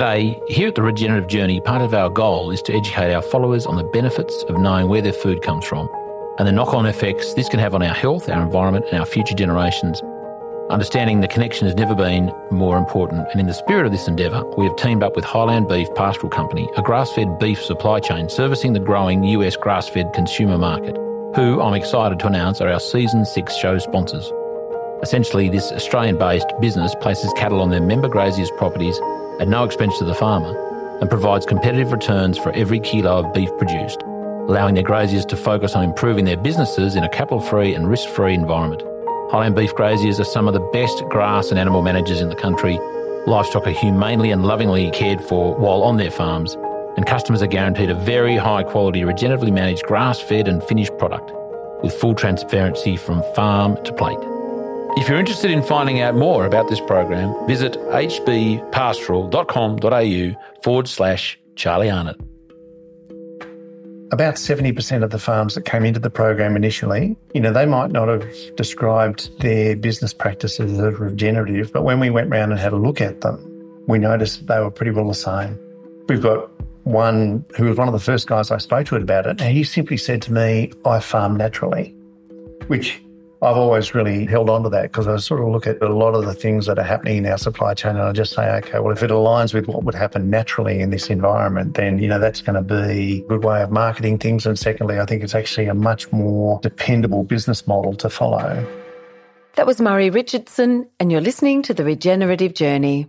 G'day. Here at the Regenerative Journey, part of our goal is to educate our followers on the benefits of knowing where their food comes from and the knock on effects this can have on our health, our environment, and our future generations. Understanding the connection has never been more important, and in the spirit of this endeavour, we have teamed up with Highland Beef Pastoral Company, a grass fed beef supply chain servicing the growing US grass fed consumer market, who I'm excited to announce are our season six show sponsors. Essentially, this Australian based business places cattle on their member graziers' properties at no expense to the farmer and provides competitive returns for every kilo of beef produced, allowing their graziers to focus on improving their businesses in a capital free and risk free environment. Highland beef graziers are some of the best grass and animal managers in the country. Livestock are humanely and lovingly cared for while on their farms, and customers are guaranteed a very high quality, regeneratively managed grass fed and finished product with full transparency from farm to plate. If you're interested in finding out more about this program, visit hbpastoral.com.au forward slash Charlie Arnott. About 70% of the farms that came into the program initially, you know, they might not have described their business practices as regenerative, but when we went round and had a look at them, we noticed they were pretty well the same. We've got one who was one of the first guys I spoke to about it, and he simply said to me, I farm naturally, which I've always really held on to that because I sort of look at a lot of the things that are happening in our supply chain and I just say, okay, well, if it aligns with what would happen naturally in this environment, then, you know, that's going to be a good way of marketing things. And secondly, I think it's actually a much more dependable business model to follow. That was Murray Richardson, and you're listening to The Regenerative Journey.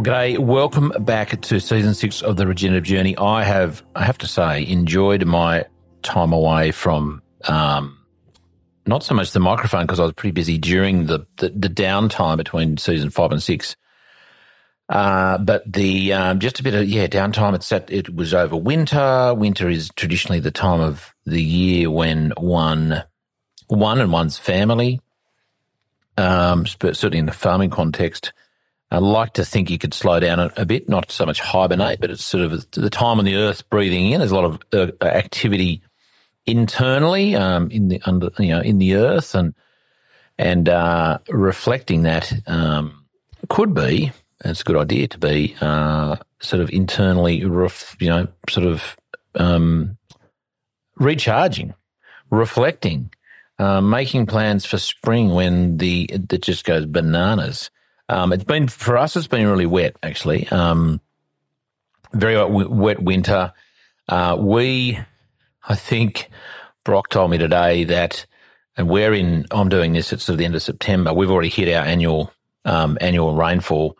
Well, g'day. Welcome back to season six of the Regenerative Journey. I have, I have to say, enjoyed my time away from um, not so much the microphone because I was pretty busy during the, the, the downtime between season five and six. Uh, but the um, just a bit of yeah downtime. It's set, it was over winter. Winter is traditionally the time of the year when one one and one's family, um, certainly in the farming context, I like to think you could slow down a, a, bit, not so much hibernate, but it's sort of the time on the earth breathing in. There's a lot of uh, activity internally um, in the under you know in the earth and and uh, reflecting that um, could be it's a good idea to be uh, sort of internally ref, you know sort of um, recharging, reflecting, uh, making plans for spring when the it just goes bananas. Um, it's been for us. It's been really wet, actually. Um, very wet, winter. Uh, we, I think, Brock told me today that, and we're in. I'm doing this It's at the end of September. We've already hit our annual um, annual rainfall,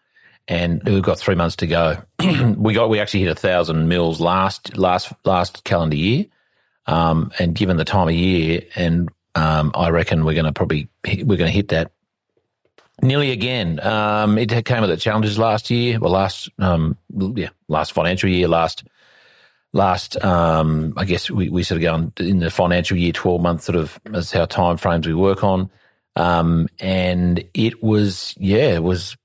and we've got three months to go. we got we actually hit a thousand mils last last last calendar year, um, and given the time of year, and um, I reckon we're going to probably we're going to hit that Nearly again. Um, it came with the challenges last year. Well, last um, yeah, last financial year, last last um, I guess we, we sort of go in the financial year, twelve months sort of as how time frames we work on. Um, and it was yeah, it was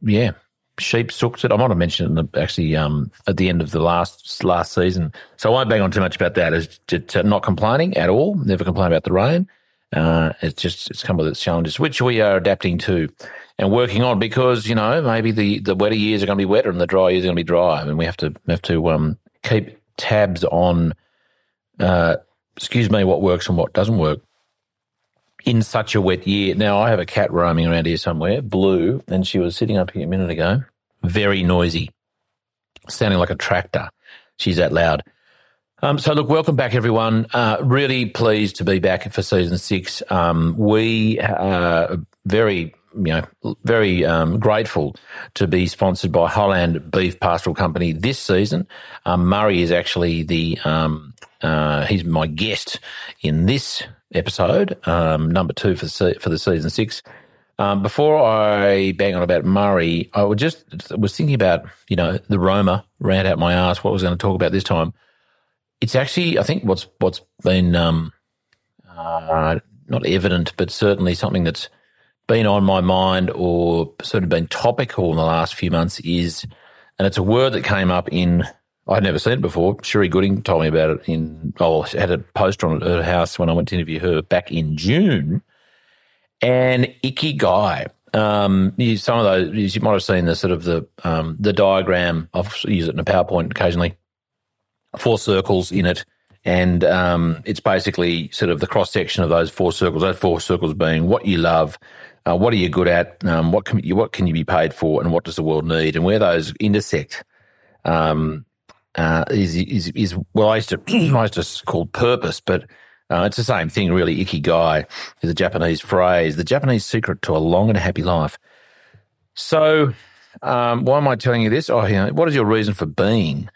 yeah, sheep sooked it. I might have mentioned it the, actually um, at the end of the last last season. So I won't bang on too much about that. As to, to not complaining at all. Never complain about the rain. Uh, it's just it's come with its challenges, which we are adapting to. and working on because you know maybe the the wetter years are going to be wetter and the dry years are going to be dry, and we have to have to um, keep tabs on. Uh, excuse me, what works and what doesn't work in such a wet year. Now I have a cat roaming around here somewhere, blue, and she was sitting up here a minute ago, very noisy, sounding like a tractor. She's that loud. Um, so look, welcome back, everyone. Uh, really pleased to be back for season six. Um, we are very, you know, very um, grateful to be sponsored by Highland Beef Pastoral Company this season. Um, Murray is actually the um, uh, he's my guest in this episode, um, number two for the, for the season six. Before I bang on about Murray, I would just was thinking about you know the Roma ran out my ass. What I was going to talk about this time it's actually I think what's what's been um, uh, not evident, but certainly something that's been on my mind or sort of been topical in the last few months is, and it's a word that came up in I'd never seen it before. Sherry Gooding told me about it in oh had a poster on her house when I went to interview her back in June, and ikigai. Um, you, some of those you might have seen the sort of the um, the diagram. I've used it in a PowerPoint occasionally four circles in it. And um, it's basically sort of the cross section of those four circles. Those four circles being what you love, uh, what are you good at, um, what can you, what can you be paid for, and what does the world need, and where those intersect. Um, uh, is, is is well, I used to I used to call purpose, but uh, it's the same thing, really. Ikigai is a Japanese phrase, the Japanese secret to a long and happy life. So um, why am I telling you this? Oh, yeah. What is your reason for being?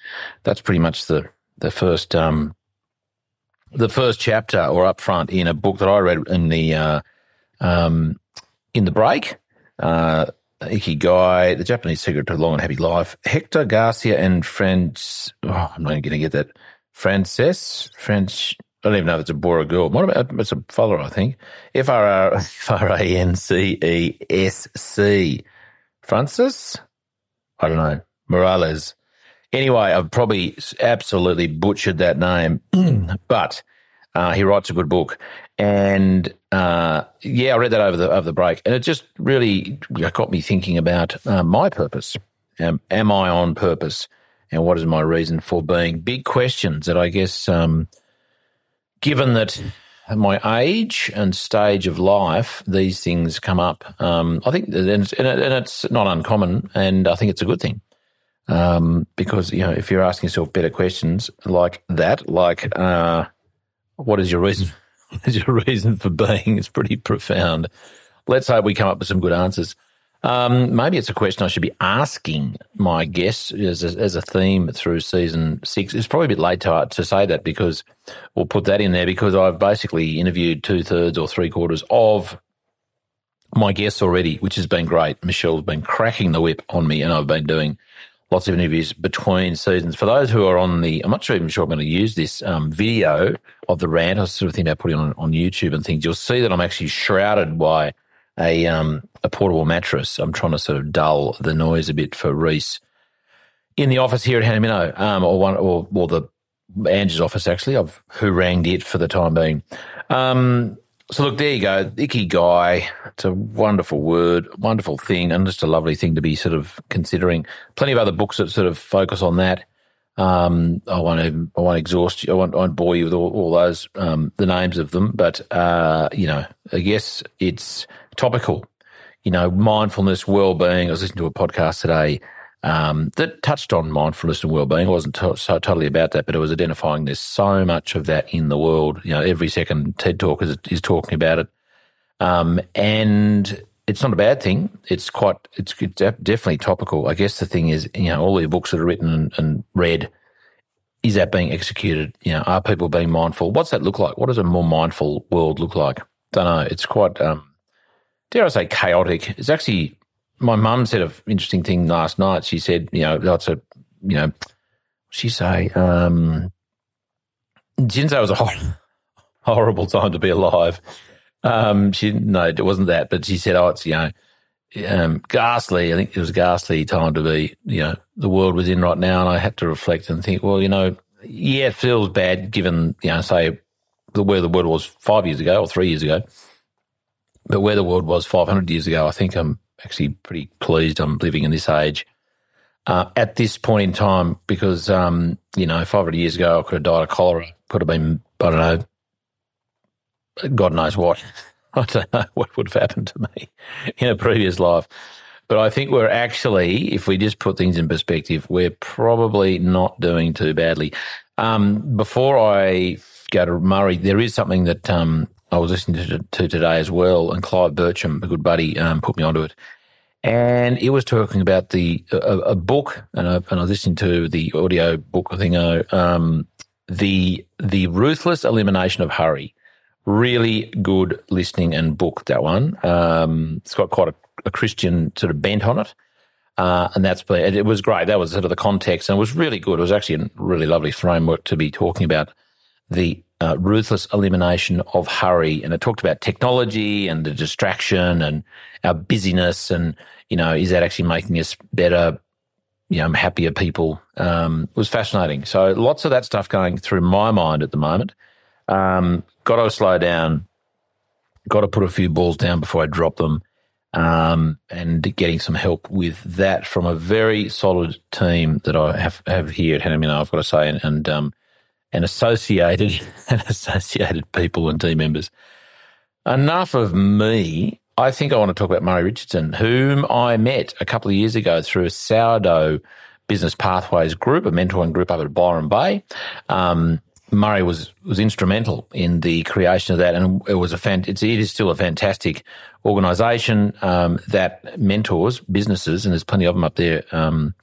That's pretty much the the first um, the first chapter or up front in a book that I read in the uh, um, in the break. Uh, Ikigai, The Japanese Secret to a Long and Happy Life. Hector Garcia and Friends. Oh, I'm not going to get that. Frances, French. I don't even know if it's a boy or a girl. What about it's a follower? I think F R R F R A N C E S C. Francis? I don't know. Morales. Anyway, I've probably absolutely butchered that name, but uh, he writes a good book. And uh, yeah, I read that over the over the break, and it just really got me thinking about uh, my purpose. Am I on purpose, and what is my reason for being? Big questions that I guess, um, given that my age and stage of life, these things come up. Um, I think, and it's, and it's, not uncommon, and I think it's a good thing. Um, because you know, if you're asking yourself better questions like that, like uh, what is your reason? What is your reason for being? It's pretty profound. Let's hope we come up with some good answers. Um, maybe it's a question I should be asking my guests as a, as a theme through season six. It's probably a bit late to, to say that because we'll put that in there because I've basically interviewed two thirds or three quarters of my guests already, which has been great. Michelle's been cracking the whip on me, and I've been doing lots of interviews between seasons. For those who are on the, I'm not sure even sure I'm going to use this um, video of the rant. I was sort of thinking about putting on on YouTube and things. You'll see that I'm actually shrouded by a um, a portable mattress. I'm trying to sort of dull the noise a bit for Rhys in the office here at Hannaminno, um, or one or, or the Angie's office actually. I've harangued it for the time being. Um, so look, there you go, ikigai. It's a wonderful word, wonderful thing, and just a lovely thing to be sort of considering. Plenty of other books that sort of focus on that. Um, I won't even, I won't exhaust you. I won't, I won't bore you with all, all those um, the names of them, but uh, you know, I guess it's topical. You know, mindfulness, well-being. I was listening to a podcast today um, that touched on mindfulness and well-being. It wasn't to- so totally about that, but it was identifying there's so much of that in the world. You know, every second TED talk is, is talking about it, um, and it's not a bad thing. It's quite, it's, it's definitely topical. I guess the thing is, you know, all the books that are written and, and read, is that being executed? You know, are people being mindful? What's that look like? What does a more mindful world look like? Don't know. It's quite, um, dare I say, chaotic. It's actually, my mum said an interesting thing last night. She said, you know, that's a, you know, she say, um, Jinzo was a hor- horrible time to be alive. Um, she no, it wasn't that, but she said, "Oh, it's you know, um, ghastly. I think it was a ghastly time to be. You know, the world was in right now." And I had to reflect and think, well, you know, yeah, it feels bad given you know, say, the where the world was five years ago or three years ago, but where the world was five hundred years ago, I think I'm actually pretty pleased I'm living in this age uh, at this point in time because, um, you know, 500 years ago, I could have died of cholera, could have been, I don't know, God knows what. I don't know what would have happened to me in a previous life. But I think we're actually, if we just put things in perspective, we're probably not doing too badly. Um, before I go to Murray, there is something that um, I was listening to, to, today as well, and Clive Bircham, a good buddy, um, put me onto it. And it was talking about the a, a book, and I, and I was listening to the audio book, I think, uh, um, the the ruthless elimination of hurry really good listening and book that one. Um, it's got quite a, a, Christian sort of bent on it. Uh, and that's been, it was great. That was sort of the context and it was really good. It was actually a really lovely framework to be talking about the uh, ruthless elimination of hurry. And it talked about technology and the distraction and our busyness. And, you know, is that actually making us better, you know, happier people? Um, was fascinating. So lots of that stuff going through my mind at the moment. Um, got to slow down. Got to put a few balls down before I drop them. Um, and getting some help with that from a very solid team that I have, have here at Hannah I've got to say, and, and, um, and associated and associated people and team members. Enough of me. I think I want to talk about Murray Richardson, whom I met a couple of years ago through a sourdough business pathways group, a mentoring group up at Byron Bay. Um, Murray was was instrumental in the creation of that, and it was a fan, it's, it is still a fantastic organisation um, that mentors businesses, and there's plenty of them up there um,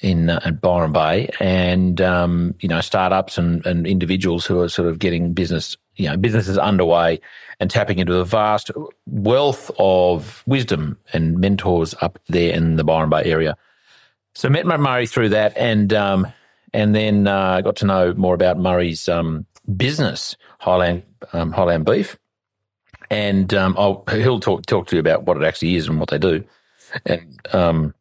in uh, at Byron Bay, and um, you know startups and, and individuals who are sort of getting business you know businesses underway and tapping into the vast wealth of wisdom and mentors up there in the Byron Bay area. So met Murray through that, and um, and then uh, got to know more about Murray's um, business, Highland um, Highland Beef, and um, he'll talk talk to you about what it actually is and what they do. And um,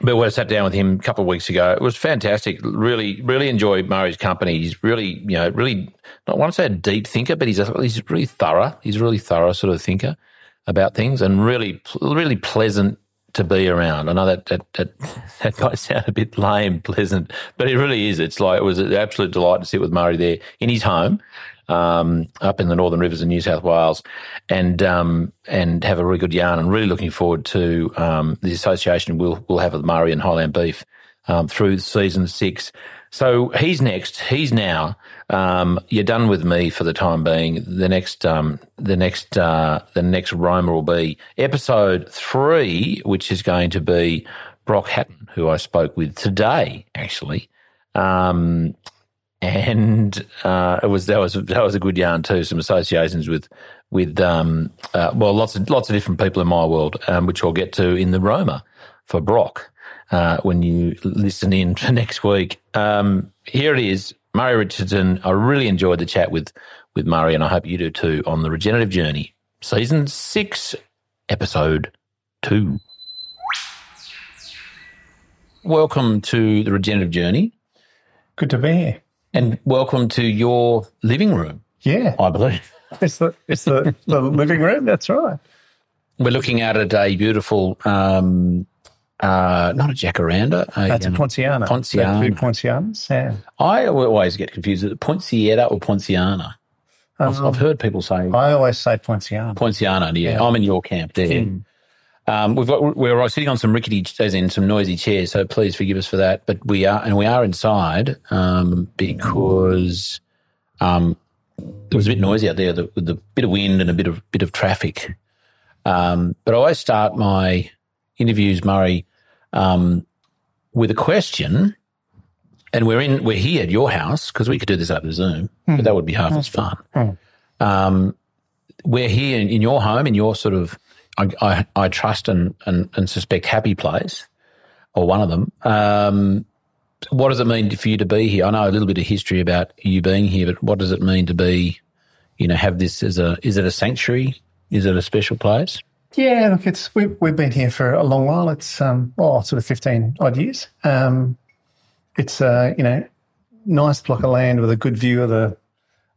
but when I sat down with him a couple of weeks ago, it was fantastic. Really, really enjoyed Murray's company. He's really, you know, really not want to say a deep thinker, but he's a, he's really thorough. He's a really thorough sort of thinker about things, and really, really pleasant to be around. I know that, that that that might sound a bit lame, pleasant, but it really is. It's like it was an absolute delight to sit with Murray there in his home, um, up in the Northern Rivers of New South Wales, and um, and have a really good yarn. And really looking forward to um, the association we'll we'll have with Murray and Highland Beef um, through season six. So he's next. He's now. Um, you're done with me for the time being. The next, um, the next, uh, the next Roma will be episode three, which is going to be Brock Hatton, who I spoke with today, actually. Um, and uh, it was that was that was a good yarn too. Some associations with with um, uh, well, lots of lots of different people in my world, um, which I'll get to in the Roma for Brock uh, when you listen in for next week. Um, here it is, Murray Richardson. I really enjoyed the chat with with Murray, and I hope you do too on the regenerative journey, season six, episode two. Welcome to the regenerative journey. Good to be here, and welcome to your living room. Yeah, I believe it's the it's the, the living room. That's right. We're looking at a beautiful um, uh, not a jacaranda. A, That's a um, Poinciana. Poinciana. Food Poincianas, yeah. I always get confused. Is it Poinciana or Poinciana? Um, I've, I've, heard people say. I always say Poinciana. Poinciana, yeah. yeah. I'm in your camp there. Mm. Um, we've got, we're sitting on some rickety, as in some noisy chairs, so please forgive us for that. But we are, and we are inside um, because um, it was a bit noisy out there with the bit of wind and a bit of bit of traffic. Um, but I always start my interviews, Murray, um, with a question. And we're in, we're here at your house because we could do this over Zoom, mm. but that would be half mm. as fun. Mm. Um, we're here in, in, your home, in your sort of, I, I, I trust and, and, and, suspect happy place, or one of them. Um, what does it mean for you to be here? I know a little bit of history about you being here, but what does it mean to be, you know, have this as a, is it a sanctuary? Is it a special place? Yeah, look, it's we, we've been here for a long while. It's um, oh, sort of fifteen odd years. Um, it's uh, you know, nice block of land with a good view of the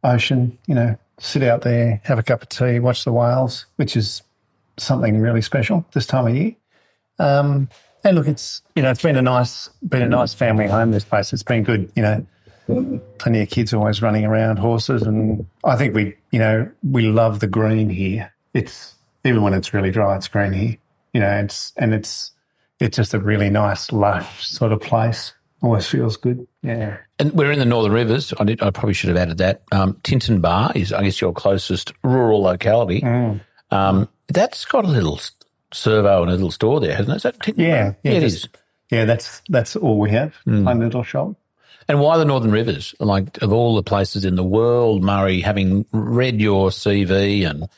ocean. You know, sit out there, have a cup of tea, watch the whales, which is something really special this time of year. Um, and look, it's you know it's been a nice been a nice family home. This place it's been good. You know, plenty of kids always running around, horses, and I think we you know we love the green here. It's even when it's really dry, it's green here. You know, it's and it's it's just a really nice, lush sort of place. Always feels good. Yeah. And we're in the Northern Rivers. I, did, I probably should have added that. Um, Tintenbar is, I guess, your closest rural locality. Um, that's got a little servo and a little store there, hasn't it? Is that Yeah, Bar? yeah, it just- is. Yeah, that's that's all we have. One little shop. And why the Northern Rivers? Like, of all the places in the world, Murray, having read your CV and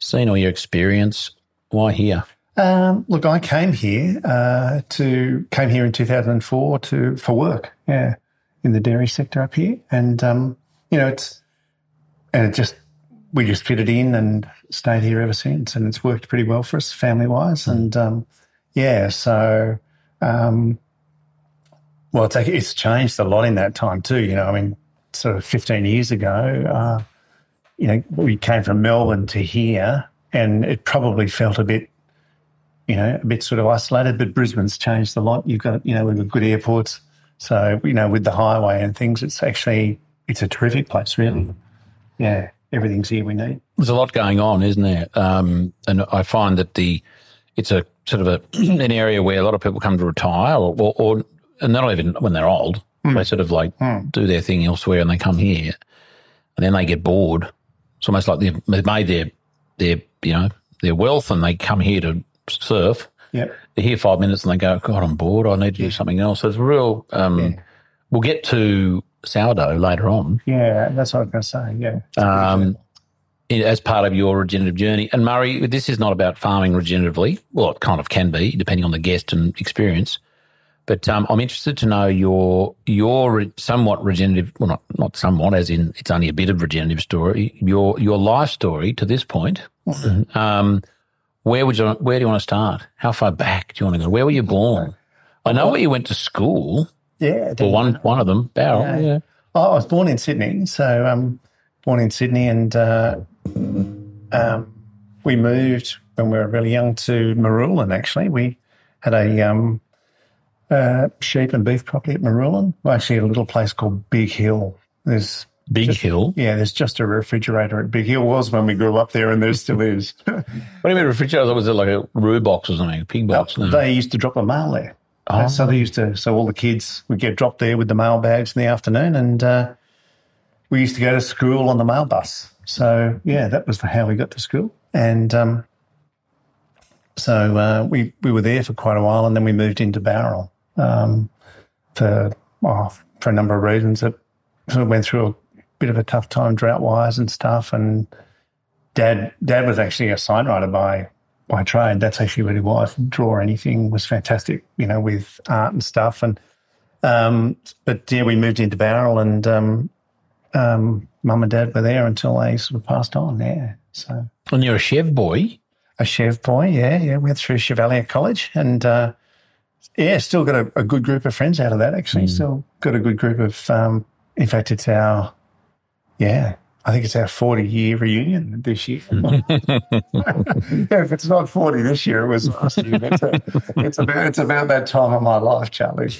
seen all your experience, why here? Um, look, I came here uh, to came here in 2004 to for work. Yeah, in the dairy sector up here, and um, you know it's and it just we just fitted in and stayed here ever since, and it's worked pretty well for us family wise, and um, yeah, so um, well, it's it's changed a lot in that time too. You know, I mean, sort of 15 years ago, uh, you know, we came from Melbourne to here, and it probably felt a bit you know, a bit sort of isolated, but Brisbane's changed a lot. You've got, you know, we've got good airports. So, you know, with the highway and things, it's actually, it's a terrific place, really. Yeah, everything's here we need. There's a lot going on, isn't there? Um, and I find that the it's a sort of a an area where a lot of people come to retire, or, or, or and not even when they're old, they sort of like do their thing elsewhere, and they come here, and then they get bored. It's almost like they've they've made their their you know their wealth, and they come here to surf. Yep. They're here five minutes, and they go, "God, I'm bored. I need to do something else." So it's real. Um, We'll get to sourdough later on. Yeah, that's what I was going to say. Yeah. um, as part of your regenerative journey. And Murray, this is not about farming regeneratively. Well, it kind of can be, depending on the guest and experience. But um, I'm interested to know your your somewhat regenerative, well, not not somewhat, as in it's only a bit of regenerative story. Your your life story to this point. Um, where would you where do you want to start? How far back do you want to go? Where were you born? I know where you went to school. Yeah. Well, one one of them, Bowral. Yeah. Yeah. Oh, I was born in Sydney, so um, born in Sydney, and uh, um, we moved when we were really young to Marulan. Actually, we had a um, uh, sheep and beef property at Marulan. Well, actually, a little place called Big Hill. There's Big Hill. yeah, there's just a refrigerator at Big Hill. Was when we grew up there, and there still is. What do you mean refrigerator? Was it like a roo box or something? A pig box? No. They used to drop the mail there. Oh. So they used to. So all the kids would get dropped there with the mail bags in the afternoon, and uh, we used to go to school on the mail bus. So yeah, that was how we got to school, and um, so uh, we we were there for quite a while, and then we moved into Bowral um, for oh, for a number of reasons. It sort of went through a bit of a tough time drought wise and stuff, and dad dad was actually a sign writer by by trade. That's actually what he was. Draw anything was fantastic, you know, with art and stuff. And um, but yeah, we moved into Bowral, and um, um, mum and dad were there until they sort of passed on. Yeah, so And you're a Chev boy. a Chev boy. Yeah, yeah, went through Chevalier College, and uh, yeah, still got a, a good group of friends out of that. Actually, still got a good group of. Um, in fact, it's our yeah. I think it's our 40 year reunion this year. yeah, if it's not 40 this year, it was last year. It's, a, it's, about, it's about that time of my life, Charlie.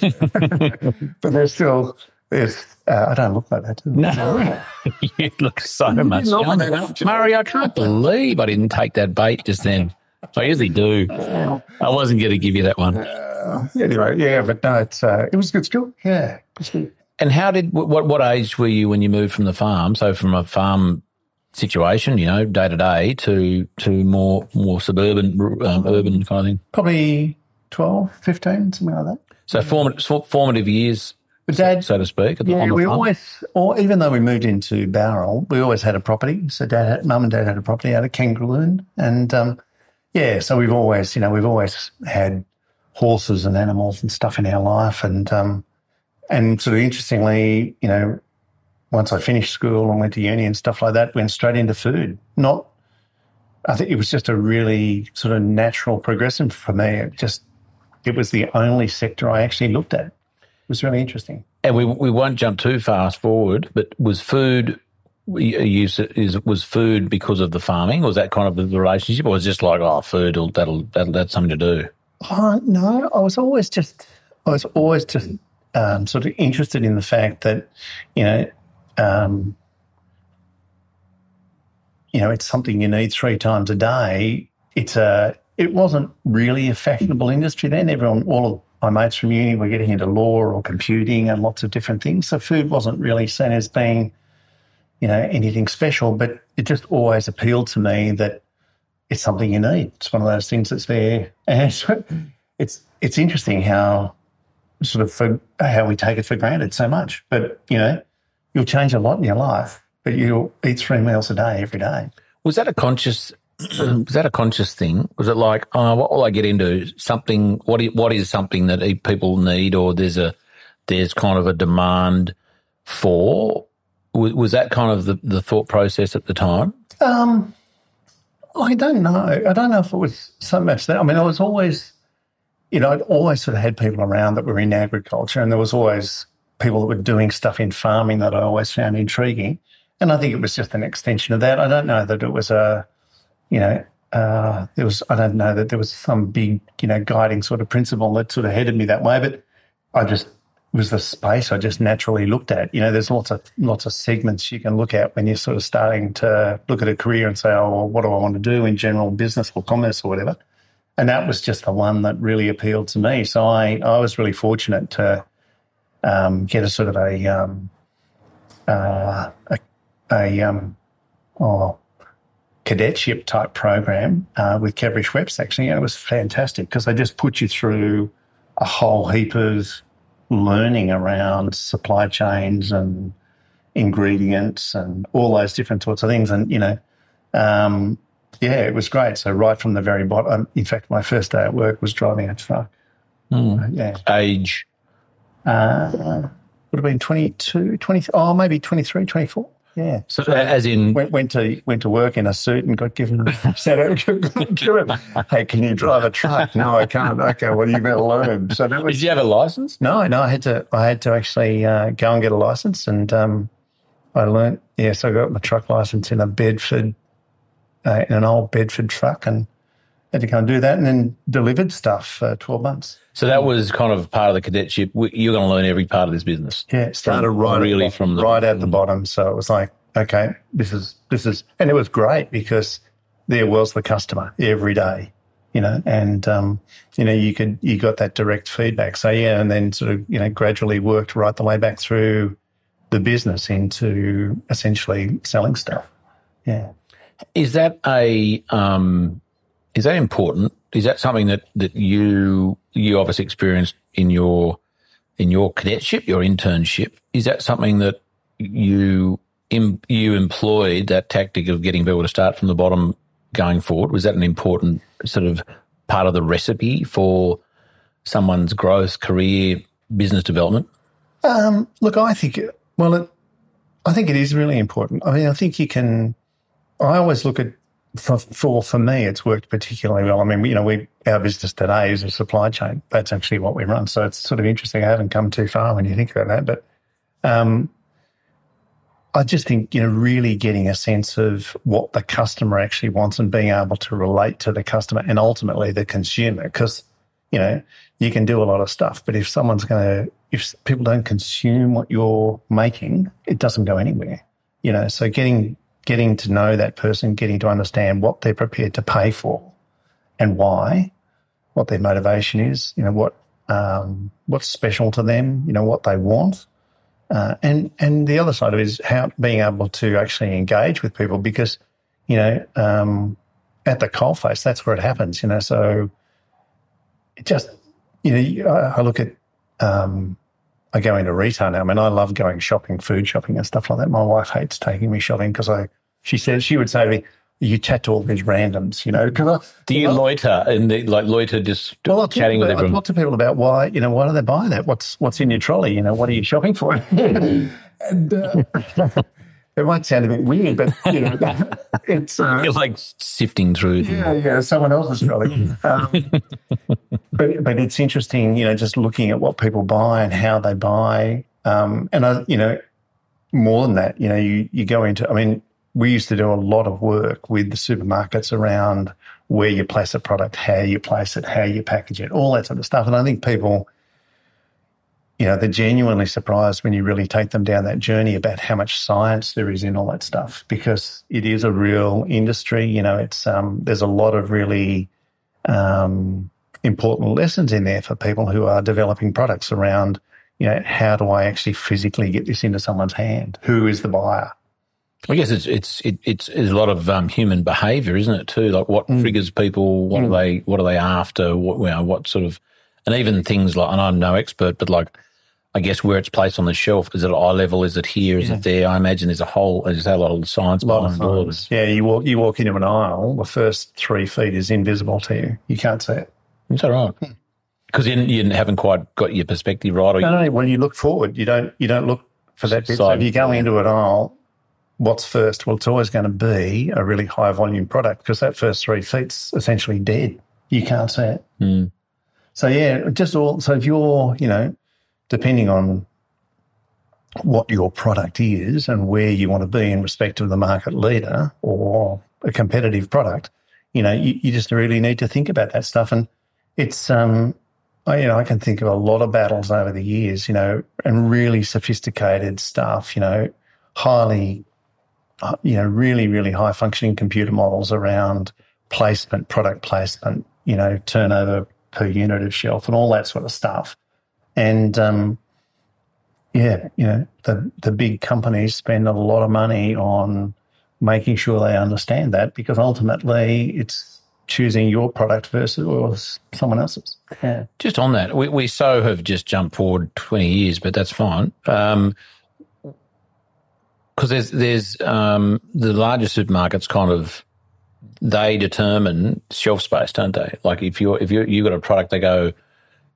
but there's still, there's, uh, I don't look like that. Do I? No, you look so much younger. like. Murray, I can't believe I didn't take that bait just then. I usually do. I wasn't going to give you that one. Anyway, yeah, but no, it's, uh, it was a good school. Yeah. It was good. And how did what what age were you when you moved from the farm? So from a farm situation, you know, day to day, to to more more suburban, um, urban kind of thing. Probably 12, 15, something like that. So formative, formative years, But dad, so to speak. At the, Yeah, on the we farm. always, or even though we moved into Bowral, we always had a property. So dad, had, mum and dad had a property out of Kangaloon, and um, yeah, so we've always, you know, we've always had horses and animals and stuff in our life, and um, and sort of interestingly, you know, once I finished school and went to uni and stuff like that, went straight into food. Not, I think it was just a really sort of natural progression for me. It just, it was the only sector I actually looked at. It was really interesting. And we we won't jump too fast forward, but was food use is was food because of the farming? Was that kind of the relationship, or was it just like oh, food? That'll, that'll that's something to do. Oh, no, I was always just I was always just um, sort of interested in the fact that you know. Um, you know, it's something you need three times a day. It's a, it wasn't really a fashionable industry then. Everyone, all of my mates from uni were getting into law or computing and lots of different things. So food wasn't really seen as being you know, anything special, but it just always appealed to me that it's something you need. It's one of those things that's there. And so it's it's interesting how sort of for, how we take it for granted so much. But you know, you'll change a lot in your life, but you'll eat three meals a day every day. Was that a conscious? was that a conscious thing? Was it like, oh, what will I get into? Something? What is, what is something that people need, or there's a there's kind of a demand for? Was, was that kind of the, the thought process at the time? Um, I don't know. I don't know if it was so much that. I mean, I was always, you know, I'd always sort of had people around that were in agriculture, and there was always people that were doing stuff in farming that I always found intriguing. And I think it was just an extension of that. I don't know that it was a, you know, uh, there was, I don't know that there was some big, you know, guiding sort of principle that sort of headed me that way, but I just was the space I just naturally looked at. You know, there's lots of lots of segments you can look at when you're sort of starting to look at a career and say, oh, well, what do I want to do in general business or commerce or whatever? And that was just the one that really appealed to me. So I, I was really fortunate to um, get a sort of a um, uh, a, a um, oh, cadetship type program uh, with Cadbury Schweppes actually, and it was fantastic because they just put you through a whole heap of learning around supply chains and ingredients and all those different sorts of things. And, you know, um, yeah, it was great. So right from the very bottom, in fact, my first day at work was driving a truck. Mm. yeah. Age? Uh, would have been 22, 20, oh, maybe 23, 24. Yeah. So, as in went, went to went to work in a suit and got given said, "Hey, can you drive a truck?" no, I can't. Okay, what are you going to learn? So that was. Did you have a license? No, no. I had to. I had to actually uh, go and get a license, and um, I learned. Yes, yeah, so I got my truck license in a Bedford, uh, in an old Bedford truck, and had to go and do that, and then delivered stuff for twelve months. So that was kind of part of the cadetship. You're going to learn every part of this business. Yeah, started right really at, from the, right at the bottom. So it was like, okay, this is this is, and it was great because there was the customer every day, you know, and um, you know you could you got that direct feedback. So yeah, and then sort of you know gradually worked right the way back through the business into essentially selling stuff. Yeah, is that a um, is that important? Is that something that that you you obviously experienced in your in your cadetship, your internship. Is that something that you you employed that tactic of getting people to start from the bottom going forward? Was that an important sort of part of the recipe for someone's growth, career, business development? Um, look, I think well, it, I think it is really important. I mean, I think you can. I always look at for, for for me, it's worked particularly well. I mean, you know, we our business today is a supply chain. That's actually what we run. So it's sort of interesting. I haven't come too far when you think about that, but um, I just think you know, really getting a sense of what the customer actually wants and being able to relate to the customer and ultimately the consumer, because you know you can do a lot of stuff, but if someone's going to, if people don't consume what you're making, it doesn't go anywhere. You know, so getting getting to know that person, getting to understand what they're prepared to pay for and why, what their motivation is, you know, what um, what's special to them, you know, what they want. Uh, and and the other side of it is how being able to actually engage with people because, you know, um, at the coalface, that's where it happens, you know. So it just, you know, I, look at, um, I go into retail now. I mean, I love going shopping, food shopping and stuff like that. My wife hates taking me shopping because I, she says, she would say to me, you chat to all these randoms, you know. Do you loiter and like loiter just well, chatting with everyone? I talk to people about why, you know, why do they buy that? What's what's in your trolley? You know, what are you shopping for? and uh, it might sound a bit weird, but you know, it's uh, like sifting through. Yeah, yeah, someone else's trolley. Um, but but it's interesting, you know, just looking at what people buy and how they buy. Um, and I, you know, more than that, you know, you, you go into, I mean, we used to do a lot of work with the supermarkets around where you place a product, how you place it, how you package it, all that sort of stuff. And I think people, you know, they're genuinely surprised when you really take them down that journey about how much science there is in all that stuff because it is a real industry. You know, it's um, there's a lot of really um, important lessons in there for people who are developing products around, you know, how do I actually physically get this into someone's hand? Who is the buyer? I guess it's it's it, it's, it's a lot of um, human behaviour, isn't it? Too like what mm. triggers people, what mm. are they what are they after, what you know, what sort of, and even things like, and I'm no expert, but like, I guess where it's placed on the shelf is it eye level, is it here, is yeah. it there? I imagine there's a whole there's a lot of science behind all of Yeah, you walk you walk into an aisle, the first three feet is invisible to you. You can't see it. it. Is that right? Because you, you haven't quite got your perspective right. Or no, no. When you look forward, you don't you don't look for that bit. So if you go into an aisle, what's first? Well, it's always going to be a really high volume product because that first three feet's essentially dead. You can't see it. Mm. So yeah, just all. So if you're, you know, depending on what your product is and where you want to be in respect of the market leader or a competitive product, you know, you, you just really need to think about that stuff. And it's, um, I, you know, I can think of a lot of battles over the years, you know, and really sophisticated stuff, you know, highly uh, you know, really, really high functioning computer models around placement, product placement, you know, turnover per unit of shelf and all that sort of stuff. And, um, yeah, you know, the, the big companies spend a lot of money on making sure they understand that because ultimately it's choosing your product versus or someone else's. Yeah. Just on that, we, we so have just jumped forward 20 years, but that's fine. Um, because there's there's um, the larger supermarkets kind of they determine shelf space, don't they? Like if you're if you you've got a product, they go,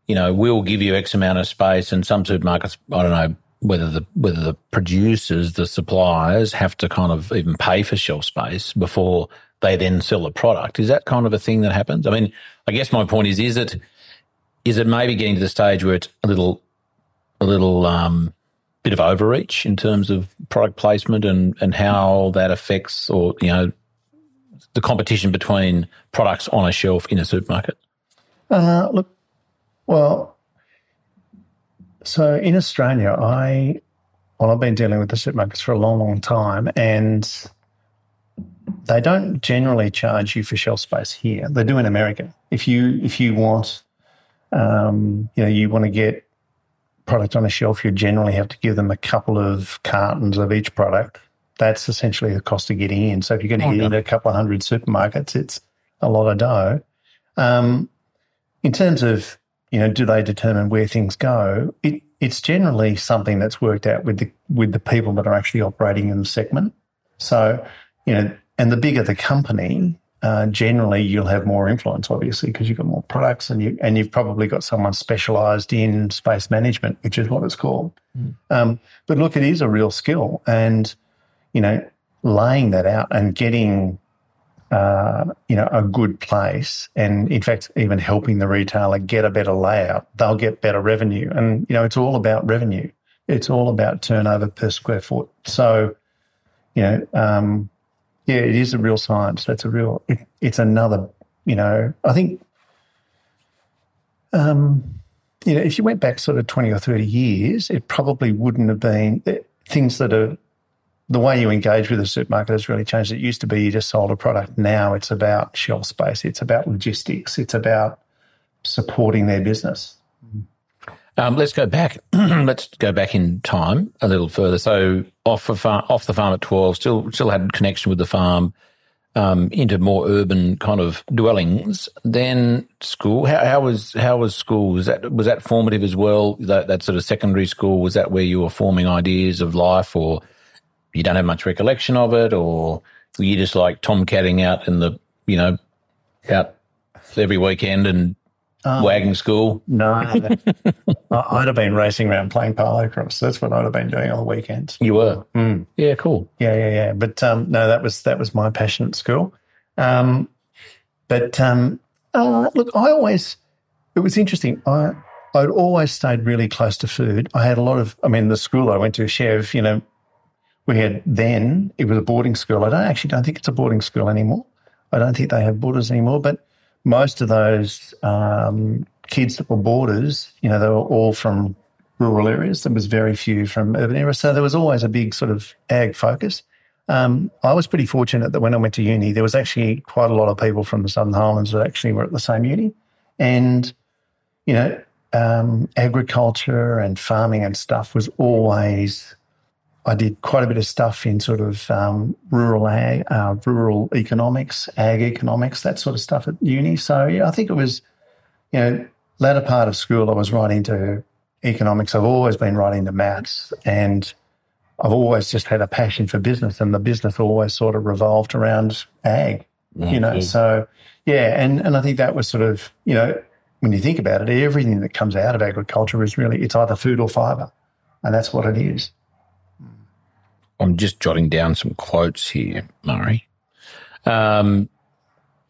you know, we'll give you X amount of space, and some supermarkets, I don't know whether the whether the producers, the suppliers, have to kind of even pay for shelf space before they then sell the product. Is that kind of a thing that happens? I mean, I guess my point is, is it is it maybe getting to the stage where it's a little a little um, bit of overreach in terms of product placement and, and how that affects or, you know, the competition between products on a shelf in a supermarket? Uh, look, well, so in Australia, I, well, I've been dealing with the supermarkets for a long, long time, and they don't generally charge you for shelf space here. They do in America. If you if you want, um, you know, you want to get product on a shelf, you generally have to give them a couple of cartons of each product. That's essentially the cost of getting in. So if you're going to get into a couple of hundred supermarkets, it's a lot of dough. Um, in terms of, you know, do they determine where things go? It, it's generally something that's worked out with the with the people that are actually operating in the segment. So, you know, and the bigger the company, uh, generally you'll have more influence, obviously, because you've got more products and you and you've probably got someone specialised in space management, which is what it's called. Mm. Um, but look, it is a real skill, and you know, laying that out and getting uh, you know a good place, and in fact, even helping the retailer get a better layout, they'll get better revenue, and you know, it's all about revenue. It's all about turnover per square foot. So, you know. Um, yeah, it is a real science. That's a real. It, it's another. You know, I think. Um, you know, if you went back sort of twenty or thirty years, it probably wouldn't have been eh, things that are. The way you engage with a supermarket has really changed. It used to be you just sold a product. Now it's about shelf space. It's about logistics. It's about supporting their business. Um, let's go back. let's go back in time a little further. So off farm, off the farm at twelve, still still had connection with the farm, um, into more urban kind of dwellings. Then school. How, how, was how was school? Was that was that formative as well? That that sort of secondary school was that where you were forming ideas of life, or you don't have much recollection of it, or were you just like tomcatting out in the you know out every weekend and Oh, Wagging school? No. I'd have been racing around playing polocrosse. That's what I'd have been doing on the weekends. You were? Mm. Yeah, cool. Yeah, yeah, yeah. But um, no, that was that was my passion at school. Um, but um, uh, look, I always, it was interesting. I, I'd always stayed really close to food. I had a lot of, I mean, the school I went to, Chev, you know, we had then it was a boarding school. I don't actually don't think it's a boarding school anymore. I don't think they have boarders anymore. But most of those um, kids that were boarders, you know, they were all from rural areas. There was very few from urban areas. So there was always a big sort of ag focus. Um, I was pretty fortunate that when I went to uni, there was actually quite a lot of people from the Southern Highlands that actually were at the same uni. And, you know, um, agriculture and farming and stuff was always I did quite a bit of stuff in sort of um, rural ag, uh, rural economics, ag economics, that sort of stuff at uni. So yeah, I think it was, you know, latter part of school I was right into economics. I've always been right into maths, and I've always just had a passion for business, and the business always sort of revolved around ag. Yeah, you know, yeah. so yeah, and and I think that was sort of you know when you think about it, everything that comes out of agriculture is really it's either food or fibre, and that's what it is. I'm just jotting down some quotes here, Murray. Um,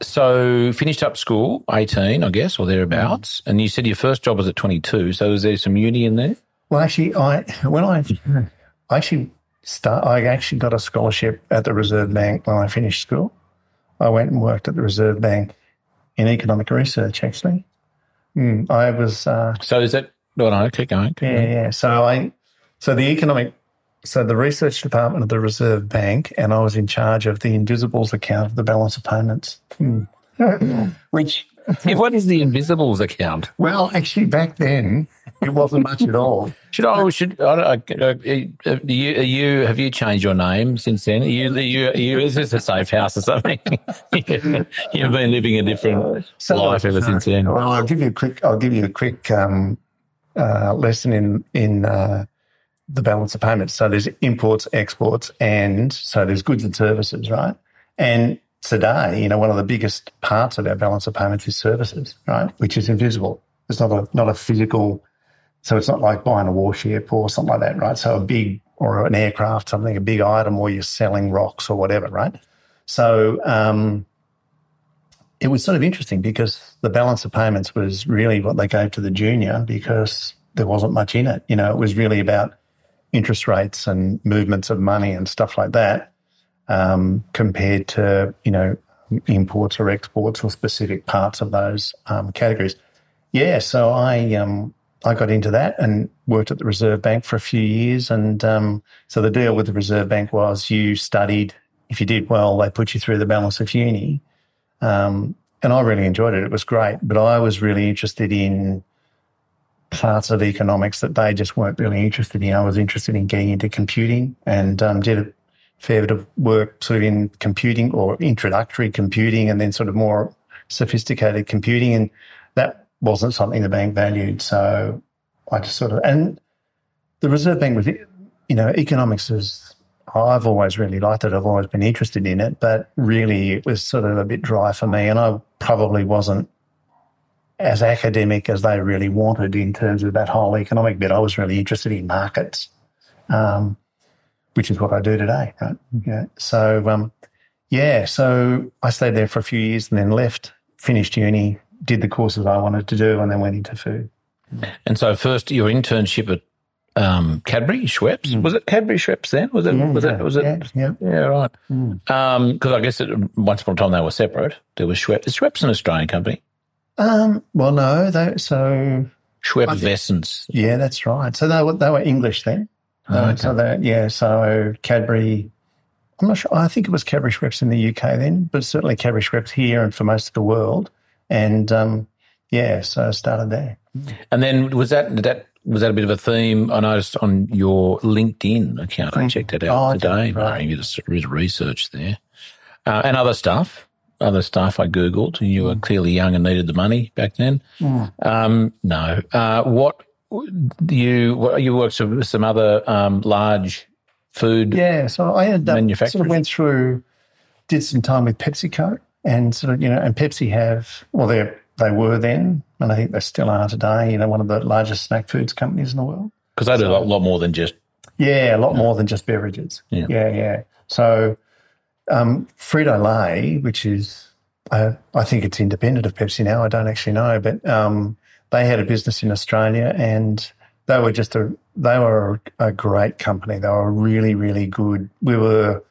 so finished up school, 18, I guess, or thereabouts. And you said your first job was at 22. So was there some uni in there? Well, actually, I when I, I actually start, I actually got a scholarship at the Reserve Bank when I finished school. I went and worked at the Reserve Bank in economic research. Actually, mm, I was. Uh, so is that? No, no, keep going. Keep yeah, going. yeah. So I, so the economic so the research department of the Reserve Bank, and I was in charge of the invisibles account of the balance of payments. Hmm. Which, what is the invisibles account? Well, actually, back then it wasn't much at all. Should I? Should I, uh, uh, you, you? Have you changed your name since then? Are you, are you, are you, is this a safe house or something? You've been living a different so, life ever since then. Well, I'll give you a quick. I'll give you a quick um, uh, lesson in in. Uh, the balance of payments. So there's imports, exports, and so there's goods and services, right? And today, you know, one of the biggest parts of our balance of payments is services, right? Which is invisible. It's not a not a physical. So it's not like buying a warship or something like that, right? So a big or an aircraft, something a big item, or you're selling rocks or whatever, right? So um, it was sort of interesting because the balance of payments was really what they gave to the junior because there wasn't much in it. You know, it was really about interest rates and movements of money and stuff like that um, compared to you know imports or exports or specific parts of those um, categories. Yeah, so I um, I got into that and worked at the Reserve Bank for a few years. And um, so the deal with the Reserve Bank was you studied. If you did well, they put you through the balance of uni. Um, and I really enjoyed it. It was great. But I was really interested in parts of economics that they just weren't really interested in. I was interested in getting into computing and um, did a fair bit of work sort of in computing or introductory computing and then sort of more sophisticated computing. And that wasn't something the bank valued. So I just sort of, and the Reserve Bank was, you know, economics is, I've always really liked it. I've always been interested in it, but really it was sort of a bit dry for me. And I probably wasn't as academic as they really wanted in terms of that whole economic bit. I was really interested in markets, um, which is what I do today. Right? Mm-hmm. Yeah. So, um, yeah, so I stayed there for a few years and then left, finished uni, did the courses I wanted to do, and then went into food. And so, first, your internship at um, Cadbury Schweppes mm. was it Cadbury Schweppes then? Was it? Yeah, was it? Was it? Yeah, yeah. yeah right. Because mm. um, I guess it, once upon a time they were separate. There was Schweppes. Is Schweppes an Australian company? Um, well, no, they so Schweppes Yeah, that's right. So they were they were English then. Oh, okay. So that yeah, so Cadbury. I'm not sure. I think it was Cadbury Schweppes in the UK then, but certainly Cadbury Schweppes here and for most of the world. And um, yeah, so I started there. And then was that that was that a bit of a theme? I noticed on your LinkedIn account. I checked it out oh, today. Right. You did research there, uh, and other stuff other stuff I Googled. You were mm. clearly young and needed the money back then. Mm. Um, no. Uh, what you you worked with some other um, large food yeah so i had um, sort of went through did some time with pepsico and sort of you know and pepsi have well they they were then and i think they still are today you know one of the largest snack foods companies in the world because they do so, a lot more than just yeah a lot more than just beverages yeah yeah, yeah. so um, Frito Lay, which is, uh, I think it's independent of Pepsi now. I don't actually know, but um, they had a business in Australia and they were just a they were a great company. They were really really good. We were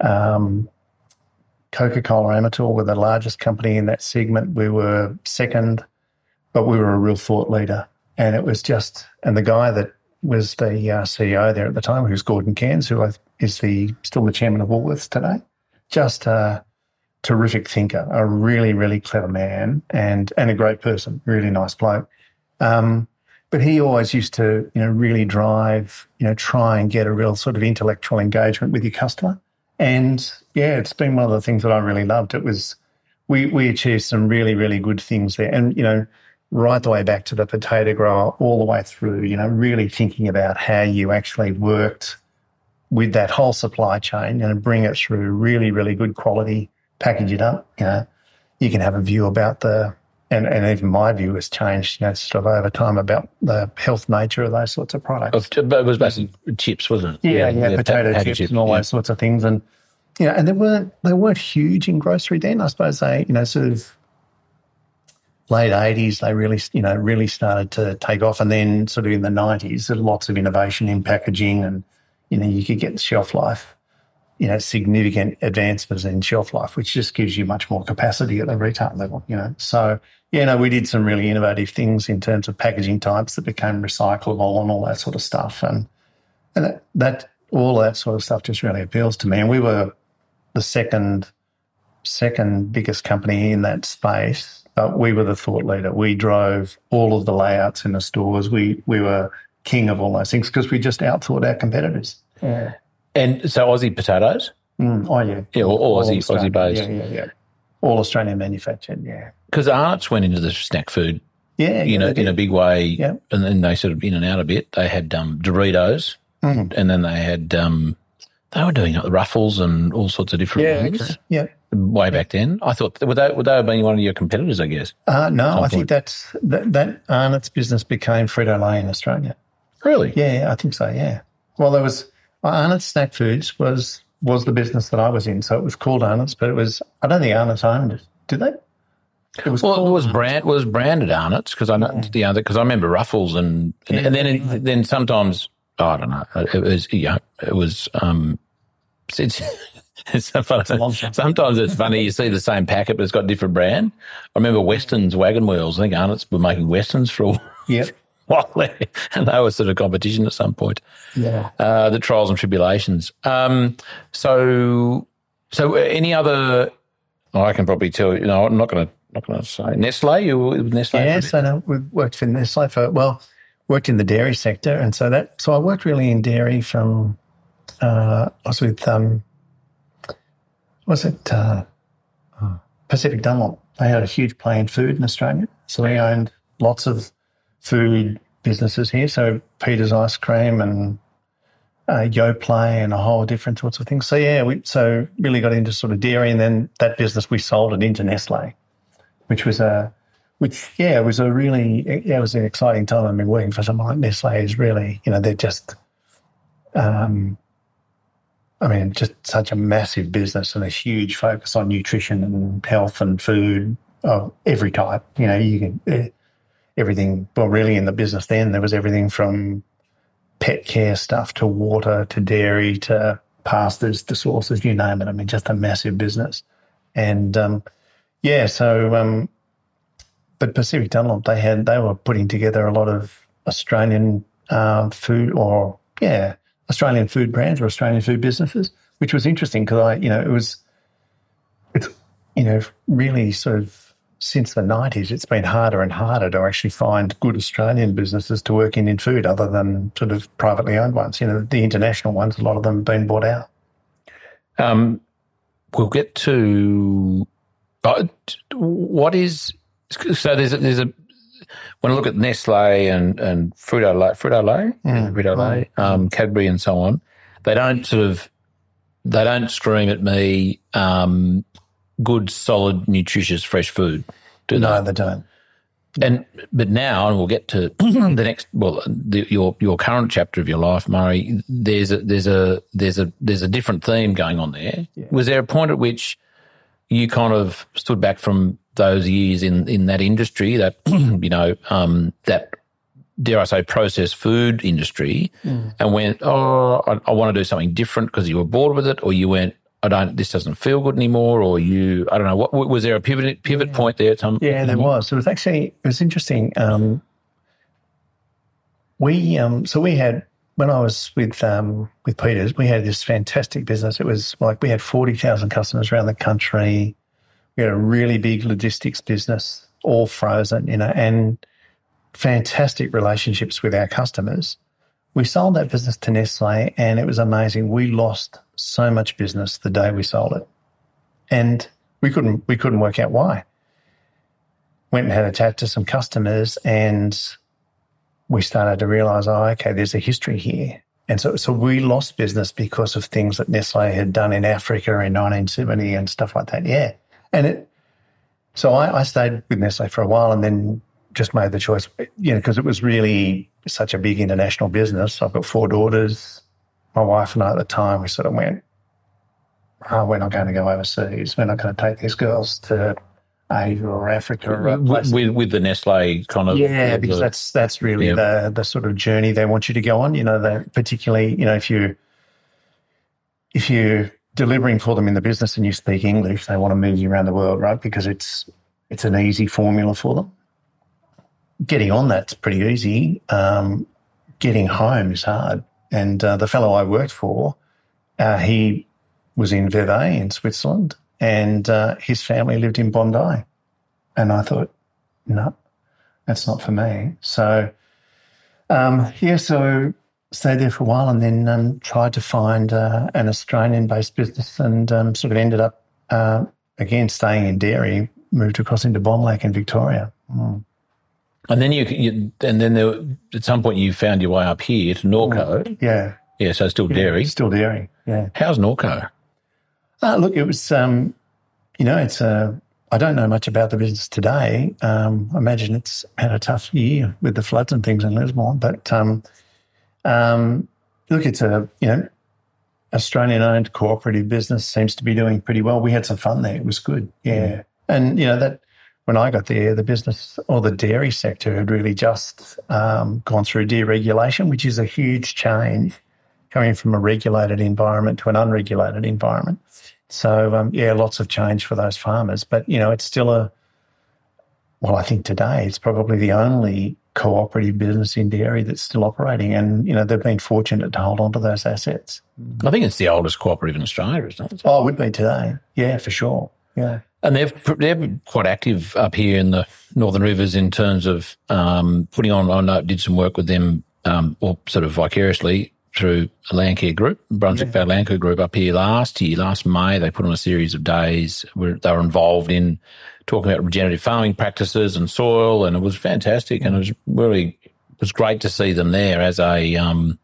um, Coca Cola Amatil were the largest company in that segment. We were second, but we were a real thought leader. And it was just and the guy that was the uh, CEO there at the time, who's Gordon Cairns, who is the still the chairman of Woolworths today. Just a terrific thinker, a really really clever man, and and a great person, really nice bloke. Um, but he always used to, you know, really drive, you know, try and get a real sort of intellectual engagement with your customer. And yeah, it's been one of the things that I really loved. It was we we achieved some really really good things there, and you know, right the way back to the potato grower, all the way through, you know, really thinking about how you actually worked with that whole supply chain and bring it through really really good quality, package it up. You know, you can have a view about the and, and even my view has changed, you know, sort of over time about the health nature of those sorts of products. But it was basically chips, wasn't it? Yeah, yeah, yeah potato chips, chips, and all yeah. those sorts of things. And you know, and they weren't they weren't huge in grocery then. I suppose they, you know, sort of late eighties, they really, you know, really started to take off. And then sort of in the nineties, there lots of innovation in packaging and, you know, you could get shelf life you know, significant advancements in shelf life, which just gives you much more capacity at the retail level, you know. So, yeah, no, we did some really innovative things in terms of packaging types that became recyclable and all that sort of stuff. And, and that, that all that sort of stuff just really appeals to me. And we were the second, second biggest company in that space, but we were the thought leader. We drove all of the layouts in the stores. We, we were king of all those things because we just outthought our competitors. Yeah. And so Aussie potatoes? Mm, oh, yeah. Yeah, all, all Aussie, Aussie based. Yeah, yeah, yeah. All Australian manufactured, yeah. Because Arnott's went into the snack food, yeah, you know, in a big way, yeah. and then they sort of in and out a bit. They had um, Doritos, mm. and then they had um, they were doing Ruffles and all sorts of different yeah, things. Okay. Yeah, way back then. I thought would they would they have been one of your competitors? I guess. Uh, no, I think that's that, that Arnott's business became Frito Lay in Australia. Really? Yeah, I think so. Yeah. Well, there was Arnott's Snack Foods was was the business that I was in, so it was called Arnott's, but it was I don't think Arnott's owned it. Did they? It was well, it was brand was branded Arnott's because I know yeah. because I remember Ruffles and and, yeah. and then it, then sometimes oh, I don't know it was yeah it was um it's. It's so funny. Sometimes it's funny. You see the same packet, but it's got different brand. I remember Weston's wagon wheels. I think Arnott's were making Weston's for a yep. While there, and they were sort of competition at some point. Yeah, uh, the trials and tribulations. Um, so, so any other? Oh, I can probably tell you. No, I'm not going to. Not going to say Nestle. You with Nestle? Yes, I know. We worked for Nestle for well, worked in the dairy sector, and so that so I worked really in dairy from. Uh, I was with um, was it uh, oh, Pacific Dunlop? They had a huge play in food in Australia, so we owned lots of food businesses here. So Peter's Ice Cream and uh, Yoplait and a whole different sorts of things. So yeah, we so really got into sort of dairy, and then that business we sold it into Nestle, which was a which yeah it was a really yeah, it was an exciting time. I mean, working for someone like Nestle is really you know they're just um, I mean just such a massive business and a huge focus on nutrition and health and food of every type. You know, you can. Eh, everything, well, really in the business then, there was everything from pet care stuff to water to dairy to pastas to sauces, you name it. I mean, just a massive business. And um, yeah, so, um, but Pacific Dunlop, they had, they were putting together a lot of Australian uh, food or, yeah, Australian food brands or Australian food businesses, which was interesting because I, you know, it was, it's, you know, really sort of since the 90s, it's been harder and harder to actually find good Australian businesses to work in in food other than sort of privately owned ones. You know, the international ones, a lot of them have been bought out. Um, we'll get to uh, what is so there's a, there's a when I look at Nestle and and Frito Lay, Frito Lay, mm, Frito Lay, um, Cadbury, and so on, they don't sort of they don't scream at me. Um, good, solid, nutritious, fresh food. Do no, they? they don't. And but now, and we'll get to the next. Well, the, your your current chapter of your life, Murray. There's a there's a there's a there's a different theme going on there. Yeah. Was there a point at which you kind of stood back from those years in in that industry that you know um, that dare I say, processed food industry and went, oh, I, I want to do something different because you were bored with it, or you went, I don't, this doesn't feel good anymore, or you, I don't know, what was there a pivot pivot point there? Yeah, there was. It was actually it was interesting. Um, we um, so we had when I was with um, with Peters, we had this fantastic business. It was like we had forty thousand customers around the country. We had a really big logistics business, all frozen, you know, and fantastic relationships with our customers. We sold that business to Nestle, and it was amazing. We lost so much business the day we sold it, and we couldn't we couldn't work out why. Went and had a chat to some customers, and we started to realize, oh, okay, there's a history here. And so, so we lost business because of things that Nestle had done in Africa in 1970 and stuff like that. Yeah. And it, so I, I stayed with Nestle for a while and then just made the choice, you know, because it was really such a big international business. I've got four daughters. My wife and I at the time, we sort of went, oh, we're not going to go overseas. We're not going to take these girls to Asia or Africa or with, with the Nestle kind of yeah, because the- that's that's really Yeah. the the sort of journey they want you to go on. You know, particularly, you know, if you if you're delivering for them in the business and you speak English, they want to move you around the world, right? Because it's it's an easy formula for them. Getting on that's pretty easy. Um, getting home is hard. And uh, the fellow I worked for, uh, he was in Vevey in Switzerland, and uh, his family lived in Bondi. And I thought, no, that's not for me. So, um, yeah, so stayed there for a while and then um, tried to find uh, an Australian based business and um, sort of ended up, uh, again, staying in dairy, moved across into Bonlac in Victoria. Mm. And then you, you and then there, at some point you found your way up here to Norco. Yeah. Yeah, so still dairy. Still dairy. Yeah. How's Norco? Uh, look, it was, um, you know, it's a, I don't know much about the business today. Um, I imagine it's had a tough year with the floods and things in Lismore, but um, um, look, it's a, you know, Australian owned cooperative business seems to be doing pretty well. We had some fun there. It was good. Yeah. And, you know, that when I got there, the business or the dairy sector had really just um, gone through deregulation, which is a huge change coming from a regulated environment to an unregulated environment. So um, yeah, lots of change for those farmers, but you know it's still a well. I think today it's probably the only cooperative business in dairy that's still operating, and you know they've been fortunate to hold on to those assets. I think it's the oldest cooperative in Australia, isn't it? Oh, it would be today, yeah, for sure. Yeah, And they're they're quite active up here in the Northern Rivers in terms of um, putting on. I know, did some work with them, um, or sort of vicariously through a Landcare group, Brunswick Valley Landcare group up here last year, last May. They put on a series of days where they were involved in talking about regenerative farming practices and soil, and it was fantastic. And it was really it was great to see them there as a um,